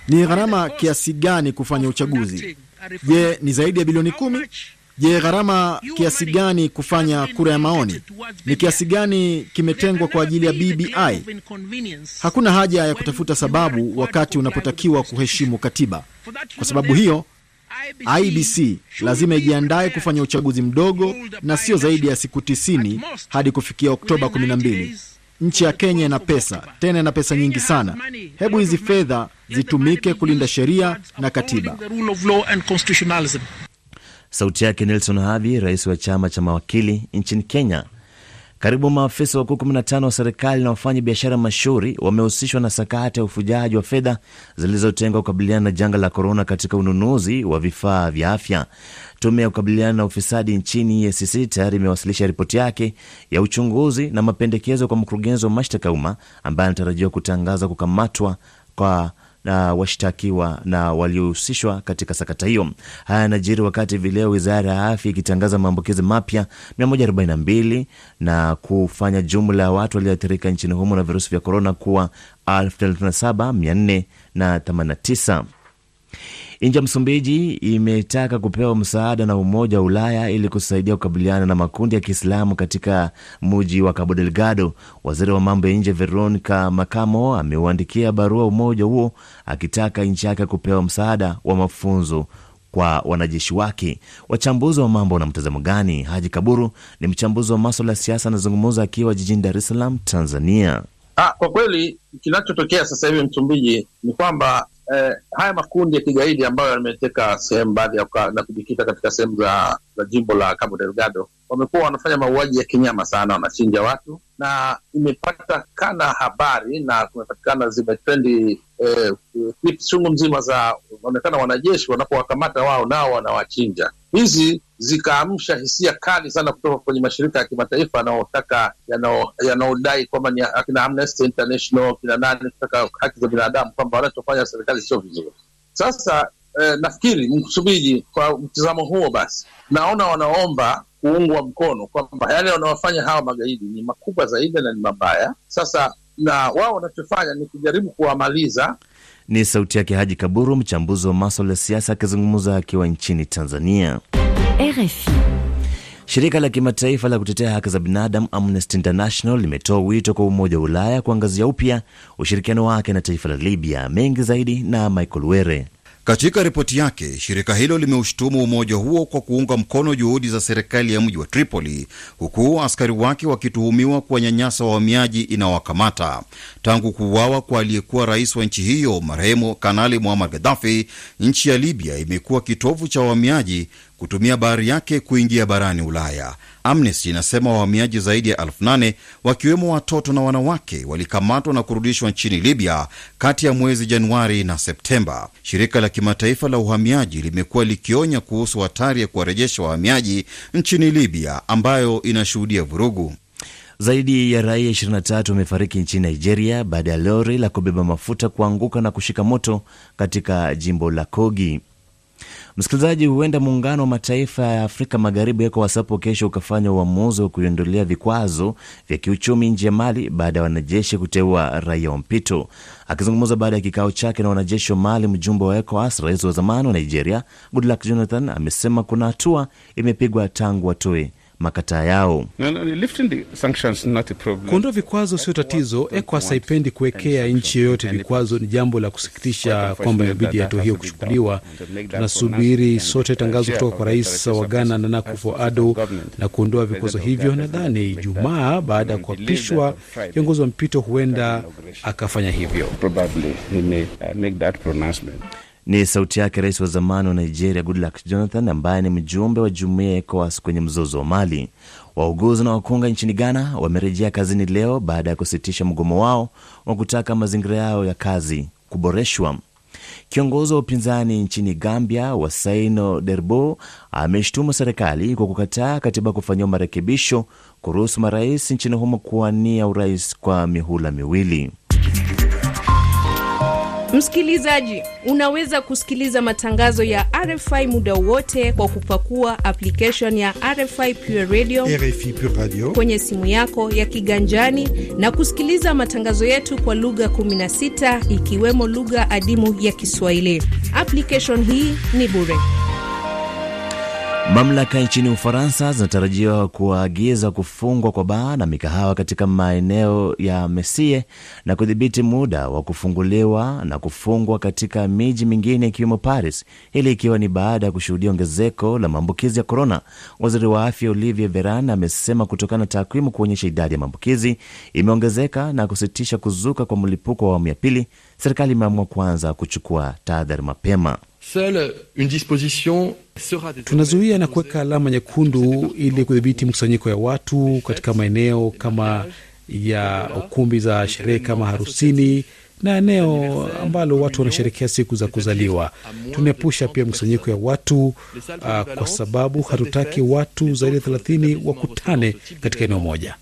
Ni gharama kiasi gani kufanya uchaguzi? Je, ni zaidi ya bilioni kumi? Je, gharama kiasi gani kufanya kura ya maoni? Ni kiasi gani kimetengwa kwa ajili ya BBI? Hakuna haja ya kutafuta sababu wakati unapotakiwa kuheshimu katiba. Kwa sababu hiyo, IBC lazima ijiandae kufanya uchaguzi mdogo na sio zaidi ya siku 90 hadi kufikia Oktoba 12. Nchi ya Kenya ina pesa, tena ina pesa nyingi sana. Hebu hizi fedha zitumike kulinda sheria na katiba. Sauti yake Nelson Havi, rais wa chama cha mawakili nchini Kenya. Karibu maafisa wakuu 15 wa serikali na wafanya biashara mashuhuri wamehusishwa na sakata ya ufujaji wa fedha zilizotengwa kukabiliana na janga la korona katika ununuzi wa vifaa vya afya. Tume ya kukabiliana na ufisadi nchini EACC tayari imewasilisha ripoti yake ya uchunguzi na mapendekezo kwa mkurugenzi wa mashtaka ya umma ambaye anatarajiwa kutangaza kukamatwa kwa na washtakiwa na waliohusishwa katika sakata hiyo. Haya yanajiri wakati vileo wizara ya afya ikitangaza maambukizi mapya 142 na kufanya jumla ya watu walioathirika nchini humo na virusi vya korona kuwa 37489. Nchi ya Msumbiji imetaka kupewa msaada na Umoja wa Ulaya ili kusaidia kukabiliana na makundi ya Kiislamu katika mji wa Cabo Delgado. Waziri wa mambo ya nje Veronica Macamo ameuandikia barua umoja huo akitaka nchi yake kupewa msaada wa mafunzo kwa wanajeshi wake. Wachambuzi wa mambo na mtazamo gani? Haji Kaburu ni mchambuzi wa maswala ya siasa, anazungumza akiwa jijini Dar es Salaam, Tanzania. Ah, kwa kweli kinachotokea sasa hivi Msumbiji ni kwamba eh, haya makundi ya kigaidi ambayo yameteka sehemu baadhi ya na kujikita katika sehemu za, za jimbo la Cabo Delgado wamekuwa wanafanya mauaji ya kinyama sana, wanachinja watu na imepatikana habari na kumepatikana zimetrendi eh, chungu mzima za onekana wanajeshi wanapowakamata wao nao wanawachinja. Hizi zikaamsha hisia kali sana kutoka kwenye mashirika ya kimataifa yanayotaka yanaodai kwamba ni akina Amnesty International kina nani kutaka haki za binadamu kwamba wanachofanya serikali sio vizuri. Sasa eh, nafikiri Msumbiji kwa mtizamo huo, basi naona wanaomba kuungwa mkono kwamba yale wanaofanya hawa magaidi ni makubwa zaidi na ni mabaya. Sasa na wao wanachofanya ni kujaribu kuwamaliza. Ni sauti yake Haji Kaburu, mchambuzi wa maswala ya siasa, akizungumza akiwa nchini Tanzania. RFI. Shirika la kimataifa la kutetea haki za binadamu Amnesty International limetoa wito kwa Umoja wa Ulaya kuangazia upya ushirikiano wake na taifa la Libya. Mengi zaidi na Michael Were. Katika ripoti yake, shirika hilo limeushtumu umoja huo kwa kuunga mkono juhudi za serikali ya mji wa Tripoli, huku askari wake wakituhumiwa kuwanyanyasa wahamiaji inawakamata. Tangu kuuawa kwa aliyekuwa rais wa nchi hiyo marehemu Kanali Muammar Gaddafi, nchi ya Libya imekuwa kitovu cha wahamiaji kutumia bahari yake kuingia barani Ulaya. Amnesty inasema wahamiaji zaidi ya elfu nane wakiwemo watoto na wanawake walikamatwa na kurudishwa nchini Libya kati ya mwezi Januari na Septemba. Shirika la kimataifa la uhamiaji limekuwa likionya kuhusu hatari ya kuwarejesha wahamiaji nchini Libya ambayo inashuhudia vurugu. Zaidi ya raia 23 wamefariki nchini Nigeria baada ya lori la kubeba mafuta kuanguka na kushika moto katika jimbo la Kogi. Msikilizaji, huenda muungano wa mataifa ya Afrika Magharibi ECOWAS hapo kesho ukafanya uamuzi wa kuiondolea vikwazo vya kiuchumi nchi ya Mali baada ya wanajeshi kuteua raia wa mpito. Akizungumza baada ya kikao chake na wanajeshi wa Mali, mjumbe wa ECOWAS, rais wa zamani wa Nigeria Goodluck Jonathan amesema kuna hatua imepigwa tangu watoe makataa yao. Kuondoa vikwazo sio tatizo. ECOWAS haipendi kuwekea nchi yoyote vikwazo. Ni jambo la kusikitisha kwamba imebidi hatua hiyo kuchukuliwa. Tunasubiri sote tangazo kutoka kwa rais wa Ghana Nana Akufo-Addo na kuondoa vikwazo hivyo. Nadhani Ijumaa baada ya kuapishwa kiongozi wa mpito huenda akafanya hivyo. Ni sauti yake rais wa zamani wa Nigeria Goodluck Jonathan, ambaye ni mjumbe wa jumuiya ya ECOWAS kwenye mzozo wa Mali. Wauguzi na wakunga nchini Ghana wamerejea kazini leo baada ya kusitisha mgomo wao wa kutaka mazingira yao ya kazi kuboreshwa. Kiongozi wa upinzani nchini Gambia, Wasaino Derbo, ameshtumu serikali kwa kukataa katiba kufanyiwa marekebisho kuruhusu marais nchini humo kuwania urais kwa mihula miwili. Msikilizaji, unaweza kusikiliza matangazo ya RFI muda wote kwa kupakua application ya RFI Pure Radio, RFI Pure Radio kwenye simu yako ya kiganjani na kusikiliza matangazo yetu kwa lugha 16 ikiwemo lugha adimu ya Kiswahili. Application hii ni bure. Mamlaka nchini Ufaransa zinatarajiwa kuagiza kufungwa kwa baa na mikahawa katika maeneo ya Mesie na kudhibiti muda wa kufunguliwa na kufungwa katika miji mingine ikiwemo Paris, hili ikiwa ni baada ya kushuhudia ongezeko la maambukizi ya korona. Waziri wa afya Olivier Veran amesema kutokana na takwimu kuonyesha idadi ya maambukizi imeongezeka na kusitisha kuzuka kwa mlipuko wa awamu ya pili, serikali imeamua kuanza kuchukua tahadhari mapema. Tunazuia na kuweka alama nyekundu ili kudhibiti mkusanyiko ya watu katika maeneo kama ya ukumbi za sherehe kama harusini na eneo ambalo watu wanasherekea siku za kuzaliwa. Tunaepusha pia mkusanyiko ya watu uh, kwa sababu hatutaki watu zaidi ya thelathini wakutane katika eneo moja.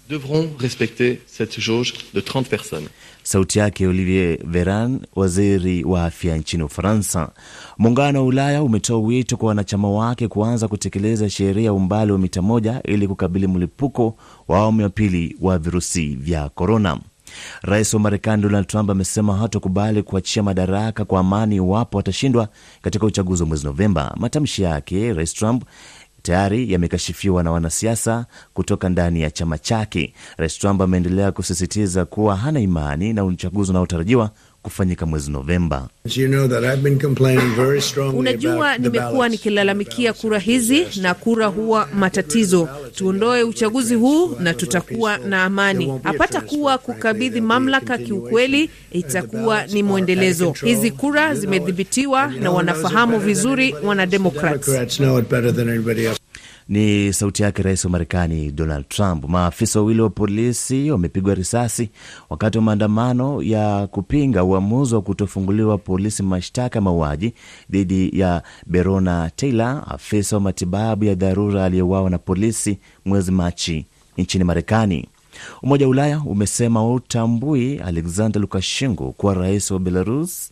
Sauti yake Olivier Veran, waziri wa afya nchini Ufaransa. Muungano wa Ulaya umetoa wito kwa wanachama wake kuanza kutekeleza sheria ya umbali wa mita moja ili kukabili mlipuko wa awamu ya pili wa virusi vya korona. Rais wa Marekani Donald Trump amesema hatakubali kuachia madaraka kwa amani iwapo atashindwa katika uchaguzi wa mwezi Novemba. Matamshi yake Rais Trump tayari yamekashifiwa na wanasiasa kutoka ndani ya chama chake. Rais Trump ameendelea kusisitiza kuwa hana imani na uchaguzi unaotarajiwa kufanyika mwezi Novemba. You know that I've been complaining very strongly Unajua, nimekuwa nikilalamikia kura hizi na kura huwa matatizo. Tuondoe uchaguzi huu na tutakuwa na amani. Hapata kuwa kukabidhi mamlaka kiukweli, itakuwa ni mwendelezo. Hizi kura zimedhibitiwa na wanafahamu vizuri wanademokrats. Ni sauti yake rais wa Marekani Donald Trump. Maafisa wawili wa polisi wamepigwa risasi wakati wa maandamano ya kupinga uamuzi wa kutofunguliwa polisi mashtaka ya mauaji dhidi ya Berona Taylor, afisa wa matibabu ya dharura aliyeuawa na polisi mwezi Machi nchini Marekani. Umoja wa Ulaya umesema utambui Alexander Lukashenko kuwa rais wa Belarus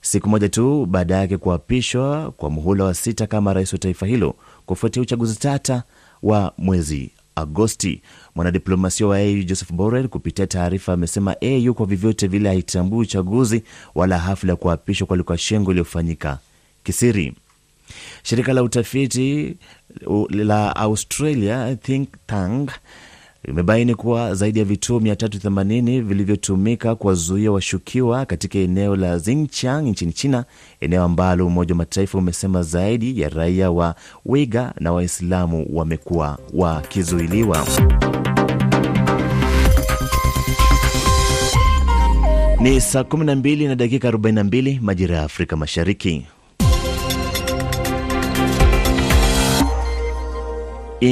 siku moja tu baada yake kuapishwa kwa muhula wa sita kama rais wa taifa hilo kufuatia uchaguzi tata wa mwezi Agosti. Mwanadiplomasia wa AU Joseph Borrell kupitia taarifa amesema AU kwa vyovyote vile haitambui uchaguzi wala hafla ya kuapishwa kwa Lukashenko iliyofanyika kisiri. Shirika la utafiti la Australia Think Tank imebaini kuwa zaidi ya vituo 380 vilivyotumika kuwazuia washukiwa katika eneo la Xinjiang nchini China, eneo ambalo Umoja wa Mataifa umesema zaidi ya raia wa Uighur na Waislamu wamekuwa wakizuiliwa. Ni saa 12 na dakika 42 majira ya Afrika Mashariki.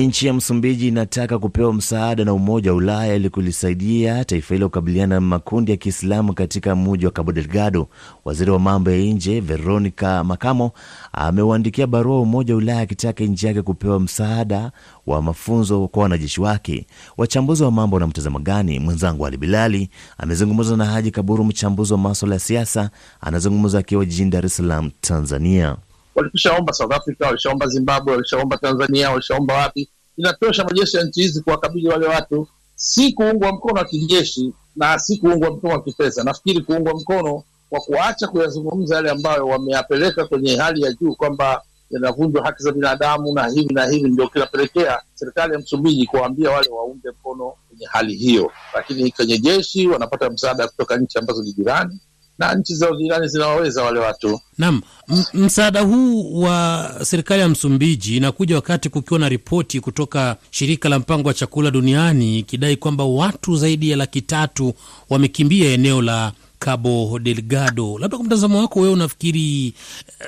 Nchi ya Msumbiji inataka kupewa msaada na Umoja wa Ulaya ili kulisaidia taifa hilo kukabiliana na makundi ya Kiislamu katika mji wa Cabo Delgado. Waziri wa mambo ya nje Veronica Macamo ameuandikia barua Umoja wa Ulaya akitaka nchi yake kupewa msaada wa mafunzo kwa wanajeshi wake. Wachambuzi wa mambo na mtazamo gani? Mwenzangu Ali Bilali amezungumza na Haji Kaburu, mchambuzi wa maswala ya siasa, anazungumza akiwa jijini Dar es Salaam, Tanzania. Walishaomba South Africa, walishaomba Zimbabwe, walishaomba Tanzania, walishaomba wapi. Inatosha majeshi ya nchi hizi kuwakabili wale watu, si kuungwa mkono wa kijeshi na si kuungwa mkono wa kipesa. Nafikiri kuungwa mkono kwa kuacha kuyazungumza yale ambayo wameyapeleka kwenye hali ya juu kwamba yanavunjwa haki za binadamu na hivi na hivi, ndio kinapelekea serikali ya Msumbiji kuwaambia wale waunge mkono kwenye hali hiyo, lakini kwenye jeshi wanapata msaada kutoka nchi ambazo ni jirani na nchi za jirani zinawaweza wale watu. Naam, msaada huu wa serikali ya Msumbiji inakuja wakati kukiwa na ripoti kutoka shirika la mpango wa chakula duniani ikidai kwamba watu zaidi ya laki tatu wamekimbia eneo la Cabo Delgado. Labda kwa mtazamo wako wewe, unafikiri eh,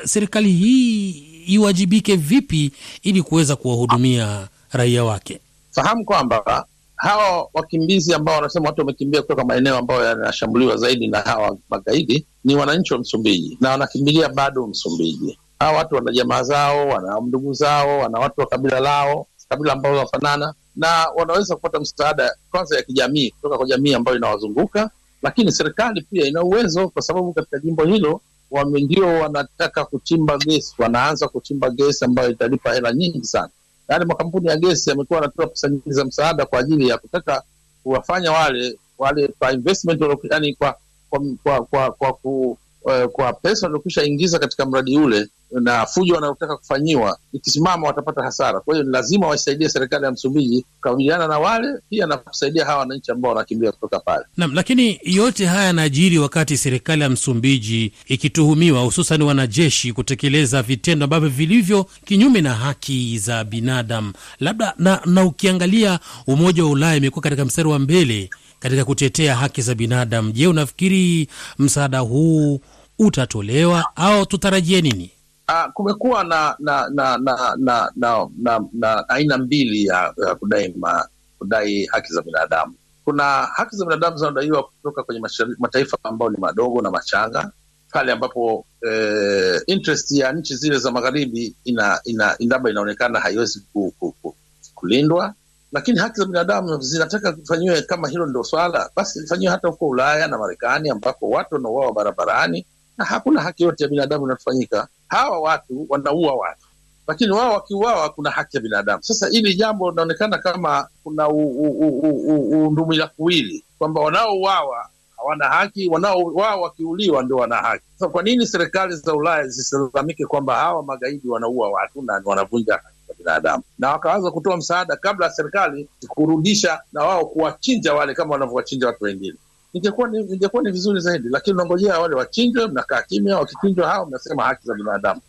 serikali hii iwajibike vipi ili kuweza kuwahudumia raia wake? Fahamu kwamba hawa wakimbizi ambao wanasema watu wamekimbia kutoka maeneo ambayo yanashambuliwa zaidi na hawa magaidi ni wananchi wa Msumbiji na wanakimbilia bado Msumbiji. Hawa watu wana jamaa zao, wana ndugu zao, wana watu wa kabila lao, kabila ambao wanafanana, na wanaweza kupata msaada kwanza ya kijamii kutoka kwa jamii ambayo inawazunguka, lakini serikali pia ina uwezo, kwa sababu katika jimbo hilo wame ndio wanataka kuchimba gesi, wanaanza kuchimba gesi ambayo italipa hela nyingi sana. Yaani makampuni ya gesi yamekuwa yanatoa pesa nyingi za msaada kwa ajili ya kutaka kuwafanya wale wale kwa investment yani kwa kwa kwa kwa, kwa, ku, uh, kwa pesa waliokwisha ingiza katika mradi ule na fujo wanaotaka kufanyiwa ikisimama watapata hasara. Kwa hiyo ni lazima waisaidie serikali ya Msumbiji kukabiliana na wale pia na kusaidia hawa wananchi ambao wanakimbia kutoka pale. Naam, lakini yote haya yanajiri wakati serikali ya Msumbiji ikituhumiwa hususan wanajeshi kutekeleza vitendo ambavyo vilivyo kinyume na haki za binadamu. Labda na, na ukiangalia Umoja wa Ulaya imekuwa katika mstari wa mbele katika kutetea haki za binadamu. Je, unafikiri msaada huu utatolewa au tutarajie nini? Uh, kumekuwa na na na na na, na, na, na aina mbili ya, ya kudai ma, kudai haki za binadamu. Kuna haki za binadamu zinadaiwa kutoka kwenye mataifa ambayo ni madogo na machanga, pale ambapo eh, interest ya nchi zile za magharibi ina, ina, labda inaonekana haiwezi ku, ku, ku, kulindwa, lakini haki za binadamu zinataka kufanyiwe. Kama hilo ndio swala, basi lifanyiwe hata huko Ulaya na Marekani, ambapo watu wanauawa barabarani na hakuna haki yote ya binadamu inafanyika. Hawa watu wanaua watu, lakini wao wakiuawa kuna haki ya binadamu. Sasa hili jambo linaonekana kama kuna undumila kuwili, kwamba wanaouawa hawana haki, wanaouawa wakiuliwa ndio wana haki. Sasa kwa nini serikali za Ulaya zisilalamike kwamba hawa magaidi wanaua watu na wanavunja za binadamu, na wakaanza kutoa msaada kabla ya serikali kurudisha na wao kuwachinja wale kama wanavyowachinja watu wengine? ingekuwa ni, ingekuwa ni vizuri zaidi, lakini unangojea wale wachinjwe, mnakaa kimya. Wakichinjwa hao mnasema haki za binadamu.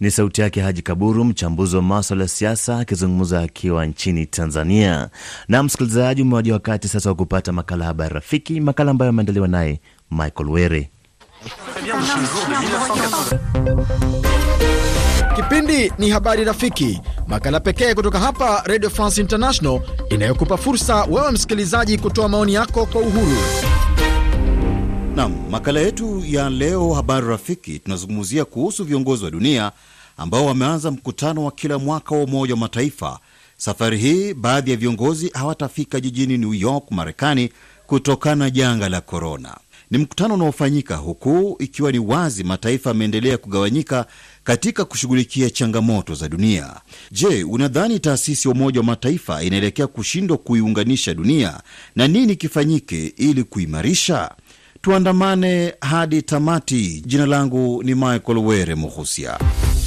Ni sauti yake Haji Kaburu, mchambuzi wa maswala ya siasa, akizungumza akiwa nchini Tanzania. Na msikilizaji, umewadia wakati sasa wa kupata makala Habari Rafiki, makala ambayo ameandaliwa naye Michael Were. Kipindi ni Habari Rafiki, makala pekee kutoka hapa Radio France International inayokupa fursa wewe msikilizaji kutoa maoni yako kwa uhuru. Nam, makala yetu ya leo Habari Rafiki, tunazungumzia kuhusu viongozi wa dunia ambao wameanza mkutano wa kila mwaka wa Umoja wa Mataifa. Safari hii baadhi ya viongozi hawatafika jijini New York, Marekani, kutokana na janga la korona. Ni mkutano unaofanyika huku ikiwa ni wazi mataifa yameendelea kugawanyika katika kushughulikia changamoto za dunia. Je, unadhani taasisi ya Umoja wa Mataifa inaelekea kushindwa kuiunganisha dunia na nini kifanyike ili kuimarisha? Tuandamane hadi tamati. Jina langu ni Michael Were Muhusia.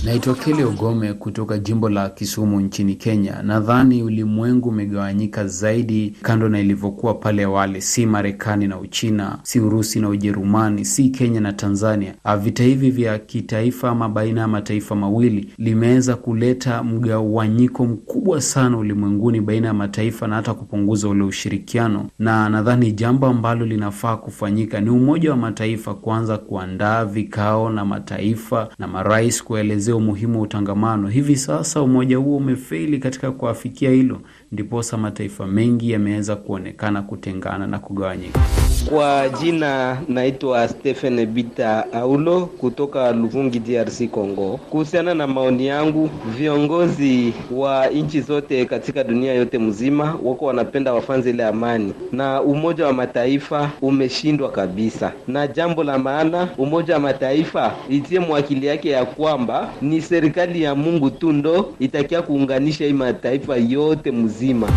Naitwa Keli Ogome kutoka jimbo la Kisumu nchini Kenya. Nadhani ulimwengu umegawanyika zaidi, kando na ilivyokuwa pale awali. Si Marekani na Uchina, si Urusi na Ujerumani, si Kenya na Tanzania. Vita hivi vya kitaifa ama baina ya mataifa mawili limeweza kuleta mgawanyiko mkubwa sana ulimwenguni baina ya mataifa na hata kupunguza ule ushirikiano, na nadhani jambo ambalo linafaa kufanyika ni Umoja wa Mataifa kuanza kuandaa vikao na mataifa na marais kuelezea umuhimu wa utangamano. Hivi sasa umoja huo umefeli katika kuafikia hilo, ndiposa mataifa mengi yameweza kuonekana kutengana na kugawanyika. Kwa jina naitwa Stephen Bita Aulo kutoka Luvungi, DRC Congo. Kuhusiana na maoni yangu, viongozi wa nchi zote katika dunia yote mzima wako wanapenda wafanze ile amani, na Umoja wa Mataifa umeshindwa kabisa. Na jambo la maana, Umoja wa Mataifa itie mwakili yake ya kwamba ni serikali ya Mungu tu ndo itakia kuunganisha hii mataifa yote mzima.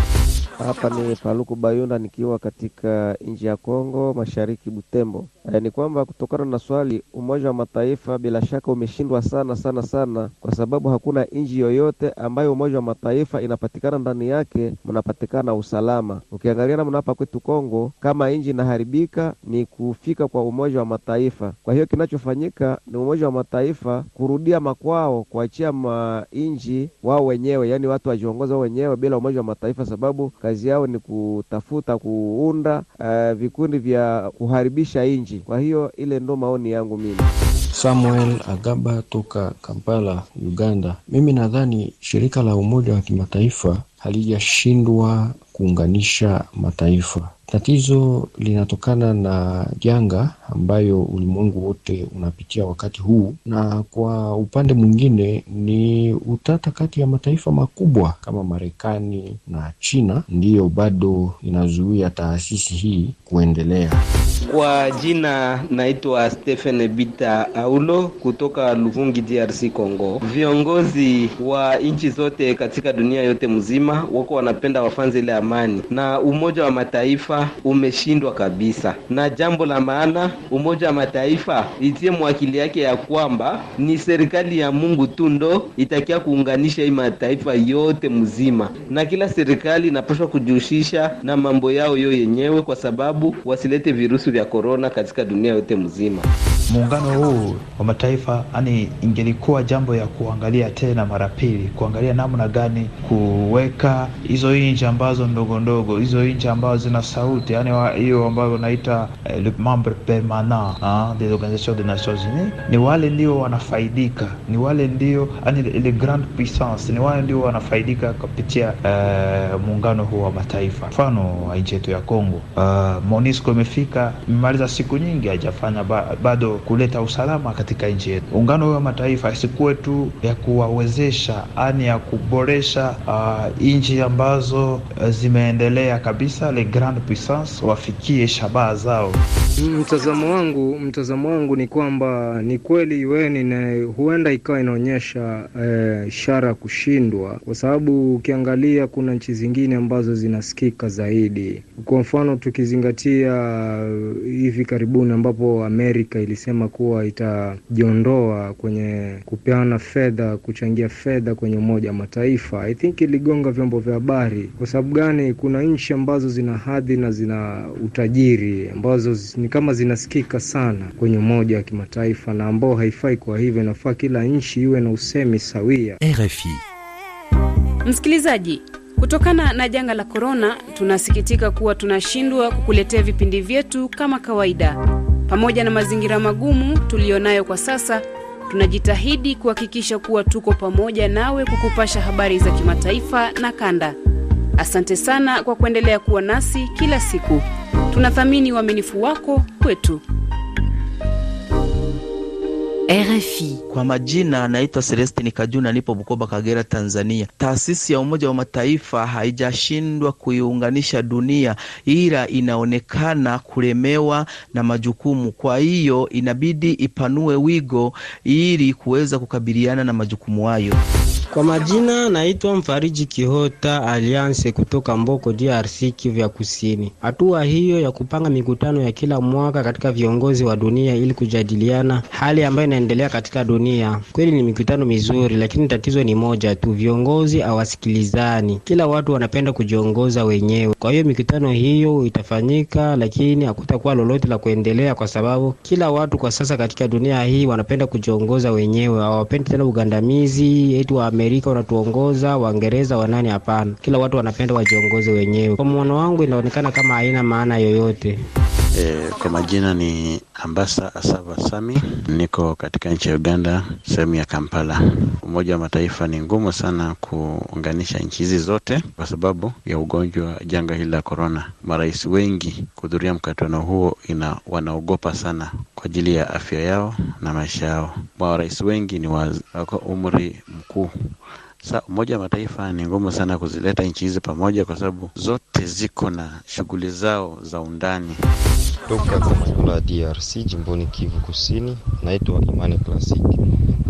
Hapa ni Paluku Bayunda nikiwa katika nchi ya Kongo Mashariki, Butembo. E, ni kwamba kutokana na swali, Umoja wa Mataifa bila shaka umeshindwa sana sana sana, kwa sababu hakuna nchi yoyote ambayo Umoja wa Mataifa inapatikana ndani yake mnapatikana usalama. Ukiangalia namna hapa kwetu Kongo, kama nchi inaharibika ni kufika kwa Umoja wa Mataifa. Kwa hiyo kinachofanyika ni Umoja wa Mataifa kurudia makwao, kuachia manchi wao wenyewe, yaani watu wajiongoza wao wenyewe bila Umoja wa Mataifa, sababu kazi yao ni kutafuta kuunda uh, vikundi vya kuharibisha nchi. Kwa hiyo ile ndo maoni yangu mimi. Samuel Agaba toka Kampala, Uganda. Mimi nadhani shirika la Umoja wa Kimataifa halijashindwa kuunganisha mataifa. Tatizo linatokana na janga ambayo ulimwengu wote unapitia wakati huu, na kwa upande mwingine ni utata kati ya mataifa makubwa kama Marekani na China, ndiyo bado inazuia taasisi hii kuendelea. Kwa jina naitwa Stephen Bita Aulo kutoka Luvungi, DRC Congo. Viongozi wa nchi zote katika dunia yote mzima wako wanapenda wafanze ile amani, na Umoja wa Mataifa umeshindwa kabisa. Na jambo la maana, Umoja wa Mataifa itie mwakili yake ya kwamba ni serikali ya Mungu tu ndo itakia kuunganisha hii mataifa yote mzima, na kila serikali inapaswa kujihusisha na mambo yao yo yenyewe, kwa sababu wasilete virusi vya korona katika dunia yote mzima. Muungano huu wa mataifa yani, ingelikuwa jambo ya kuangalia tena mara pili, kuangalia namna gani kuweka hizo nchi ambazo ndogo ndogo, hizo nchi ambazo zina sauti, yani hiyo ambayo wanaita eh, le membre permanent ah, des organisations des nations unies, ni wale ndio wanafaidika, ni wale ndio yani le grande puissance, ni wale ndio wanafaidika kupitia eh, muungano huu wa mataifa. Mfano wa nchi yetu ya Kongo, uh, MONUSCO imefika imemaliza siku nyingi haijafanya ba, bado kuleta usalama katika nchi yetu. Muungano wa mataifa isikuwe tu ya kuwawezesha ani ya kuboresha uh, nchi ambazo uh, zimeendelea kabisa, le grande puissance wafikie shabaha zao. Mtazamo wangu mtazamo wangu ni kwamba ni kweli UN huenda ikawa inaonyesha ishara ya eh, kushindwa, kwa sababu ukiangalia kuna nchi zingine ambazo zinasikika zaidi. Kwa mfano tukizingatia hivi karibuni ambapo Amerika ilisema kuwa itajiondoa kwenye kupeana fedha, kuchangia fedha kwenye Umoja wa Mataifa. I think iligonga vyombo vya habari. Kwa sababu gani? Kuna nchi ambazo zina hadhi na zina utajiri ambazo ni kama zinasikika sana kwenye Umoja wa Kimataifa na ambao haifai. Kwa hivyo inafaa kila nchi iwe na usemi sawia. RFI. Msikilizaji, kutokana na janga la korona, tunasikitika kuwa tunashindwa kukuletea vipindi vyetu kama kawaida. Pamoja na mazingira magumu tuliyonayo kwa sasa, tunajitahidi kuhakikisha kuwa tuko pamoja nawe kukupasha habari za kimataifa na kanda. Asante sana kwa kuendelea kuwa nasi kila siku. Tunathamini uaminifu wako kwetu. RFI. Kwa majina anaitwa Celestine Kajuna, nipo Bukoba, Kagera, Tanzania. Taasisi ya Umoja wa Mataifa haijashindwa kuiunganisha dunia, ila inaonekana kulemewa na majukumu. Kwa hiyo inabidi ipanue wigo ili kuweza kukabiliana na majukumu hayo. Kwa majina naitwa Mfariji Kihota Alliance kutoka Mboko, DRC, Kivu ya Kusini. Hatua hiyo ya kupanga mikutano ya kila mwaka katika viongozi wa dunia ili kujadiliana hali ambayo inaendelea katika dunia, kweli ni mikutano mizuri, lakini tatizo ni moja tu, viongozi hawasikilizani. Kila watu wanapenda kujiongoza wenyewe. Kwa hiyo mikutano hiyo itafanyika, lakini hakutakuwa lolote la kuendelea, kwa sababu kila watu kwa sasa katika dunia hii wanapenda kujiongoza wenyewe, hawapendi tena ugandamizi eti wa Amerika wanatuongoza, Waingereza wanani? Hapana, kila watu wanapenda wajiongoze wenyewe. Kwa mwono wangu inaonekana kama haina maana yoyote. E, kwa majina ni Ambasa Asava Sami, niko katika nchi ya Uganda, sehemu ya Kampala. Umoja wa Mataifa ni ngumu sana kuunganisha nchi hizi zote kwa sababu ya ugonjwa janga hili la korona. Marais wengi kuhudhuria mkutano huo ina wanaogopa sana kwa ajili ya afya yao na maisha yao. Marais wengi ni wako umri mkuu. Sa Umoja wa Mataifa ni ngumu sana kuzileta nchi hizi pamoja, kwa sababu zote ziko na shughuli zao za undani. Toka Kamanyola DRC, jimboni Kivu Kusini, naitwa Imani Classic.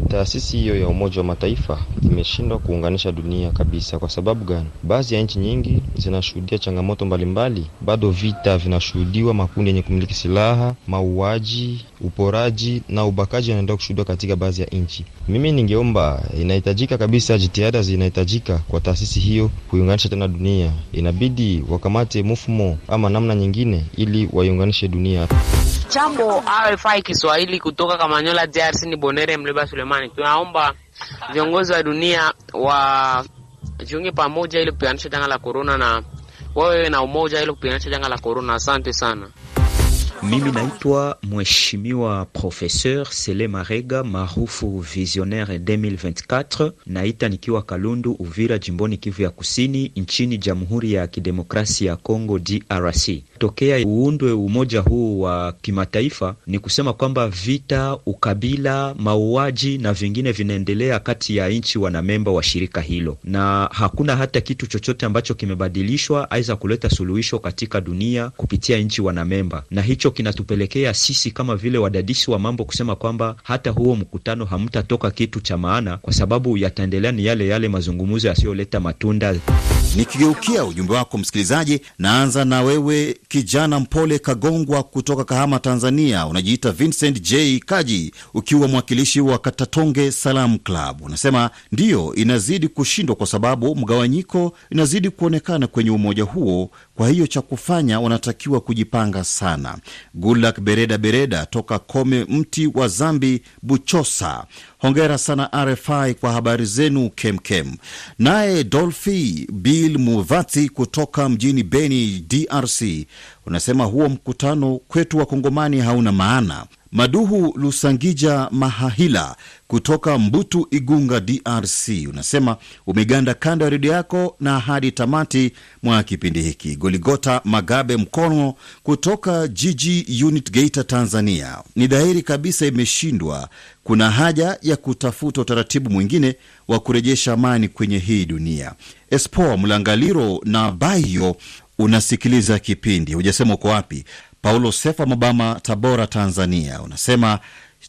Taasisi hiyo ya Umoja wa Mataifa imeshindwa kuunganisha dunia kabisa. Kwa sababu gani? Baadhi ya nchi nyingi zinashuhudia changamoto mbalimbali, bado vita vinashuhudiwa, makundi yenye kumiliki silaha, mauaji, uporaji na ubakaji yanaendelea kushuhudiwa katika baadhi ya nchi. Mimi ningeomba, inahitajika kabisa, jitihada zinahitajika kwa taasisi hiyo kuiunganisha tena dunia. Inabidi wakamate mfumo ama namna nyingine, ili waiunganishe dunia. Jambo RFI Kiswahili kutoka Kamanyola, DRC. Ni Bonere Mleba Sulemani. Tunaomba viongozi wa dunia wajiunge pamoja ili kupiganisha janga la korona, na wawe na umoja ili kupiganisha janga la korona. Asante sana. Mimi naitwa Mheshimiwa Professeur Sele Marega maarufu Visionnaire 2024, naita nikiwa Kalundu, Uvira, jimboni Kivu ya Kusini, nchini Jamhuri ya Kidemokrasia ya Kongo DRC. Tokea uundwe umoja huu wa kimataifa, ni kusema kwamba vita, ukabila, mauaji na vingine vinaendelea kati ya nchi wanamemba wa shirika hilo, na hakuna hata kitu chochote ambacho kimebadilishwa aiza kuleta suluhisho katika dunia kupitia nchi wanamemba, na hicho kinatupelekea sisi kama vile wadadisi wa mambo kusema kwamba hata huo mkutano hamtatoka kitu cha maana, kwa sababu yataendelea ni yale yale mazungumzo yasiyoleta matunda. Nikigeukia ujumbe wako msikilizaji, naanza na wewe kijana mpole Kagongwa kutoka Kahama, Tanzania. Unajiita Vincent J Kaji, ukiwa mwakilishi wa Katatonge Salam Club. Unasema ndiyo, inazidi kushindwa kwa sababu mgawanyiko inazidi kuonekana kwenye umoja huo. Kwa hiyo cha kufanya wanatakiwa kujipanga sana. Gulak Bereda Bereda toka Kome Mti wa Zambi, Buchosa. Hongera sana RFI kwa habari zenu kemkem. Naye Dolfi Bill Muvati kutoka mjini Beni, DRC, unasema huo mkutano kwetu wa Kongomani hauna maana. Maduhu Lusangija Mahahila kutoka Mbutu, Igunga, DRC, unasema umeganda kando ya redio yako na hadi tamati mwa kipindi hiki. Goligota Magabe Mkono kutoka Jiji Unit Geita, Tanzania, ni dhahiri kabisa imeshindwa. Kuna haja ya kutafuta utaratibu mwingine wa kurejesha amani kwenye hii dunia. Espo Mlangaliro na Bayo, unasikiliza kipindi, hujasema uko wapi. Paulo Sefa Mabama, Tabora, Tanzania, unasema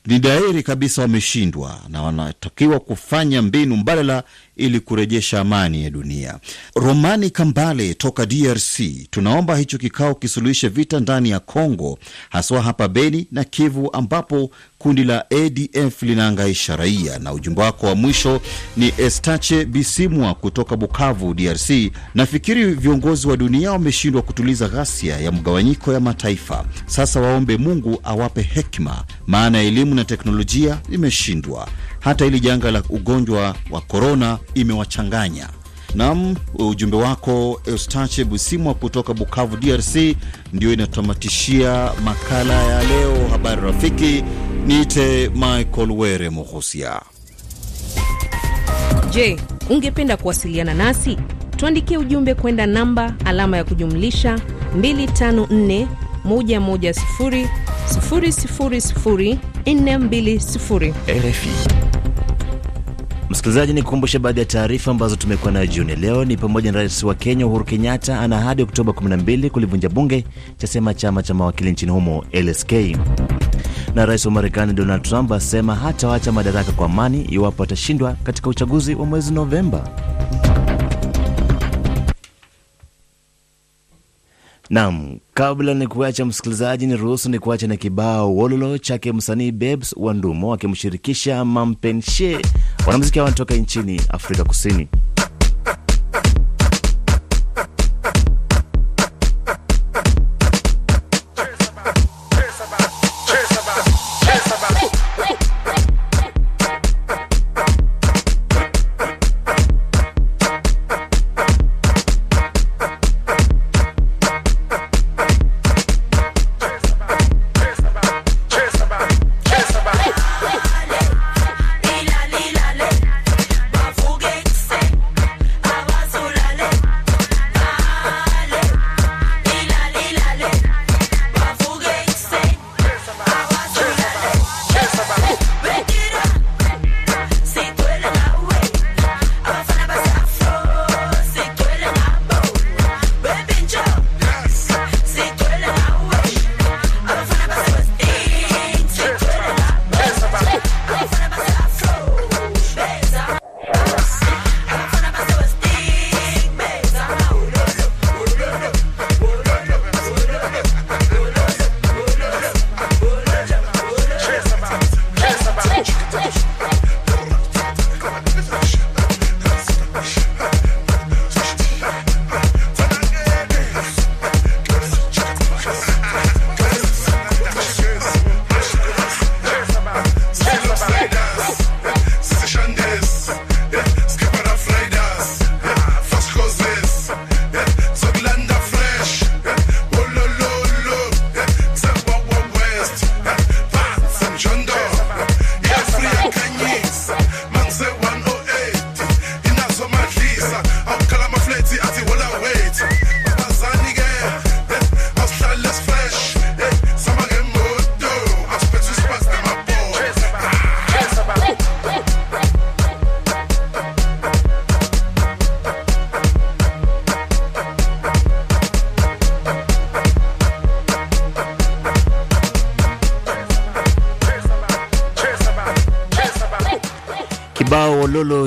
ni dhahiri kabisa wameshindwa na wanatakiwa kufanya mbinu mbadala ili kurejesha amani ya dunia. Romani Kambale toka DRC, tunaomba hicho kikao kisuluhishe vita ndani ya Congo, haswa hapa Beni na Kivu ambapo kundi la ADF linaangaisha raia. Na ujumbe wako wa mwisho ni Estache Bisimwa kutoka Bukavu, DRC. Nafikiri viongozi wa dunia wameshindwa kutuliza ghasia ya mgawanyiko ya mataifa. Sasa waombe Mungu awape hekima, maana elimu na teknolojia imeshindwa. Hata hili janga la ugonjwa wa korona imewachanganya. Nam, ujumbe wako Eustache Busimwa kutoka Bukavu, DRC, ndio inatamatishia makala ya leo, habari rafiki. Niite Michael Were Mohosia. Je, ungependa kuwasiliana nasi? Tuandikie ujumbe kwenda namba alama ya kujumlisha 254 110 000 420. RFI. Msikilizaji, ni kukumbusha baadhi ya taarifa ambazo tumekuwa nayo jioni leo. Ni pamoja na rais wa Kenya Uhuru Kenyatta ana hadi Oktoba 12 kulivunja bunge, chasema chama cha mawakili nchini humo LSK, na rais wa Marekani Donald Trump asema hatawacha madaraka kwa amani iwapo atashindwa katika uchaguzi wa mwezi Novemba. Nam, kabla ni kuacha msikilizaji, ni ruhusu ni kuacha na kibao wololo chake msanii Babes wa Ndumo akimshirikisha Mampenshe. Wanamuziki wanatoka nchini Afrika Kusini.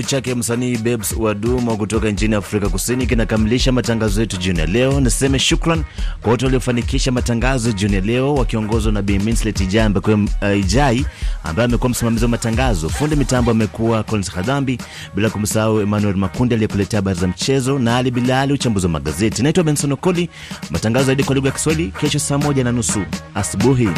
Chake msanii Babes Wadumo kutoka nchini Afrika Kusini kinakamilisha matangazo yetu jioni ya leo. Niseme shukran kwa wote waliofanikisha matangazo jioni ya leo wakiongozwa na Bi uh, Ijai ambaye amekuwa msimamizi wa matangazo. Fundi mitambo amekuwa Collins Kadhambi, bila kumsahau Emmanuel Makundi aliyekuletea habari za mchezo na Ali Bilali uchambuzi wa magazeti. Naitwa Benson Okoli. Matangazo zaidi kwa lugha ya Kiswahili kesho saa moja na nusu asubuhi.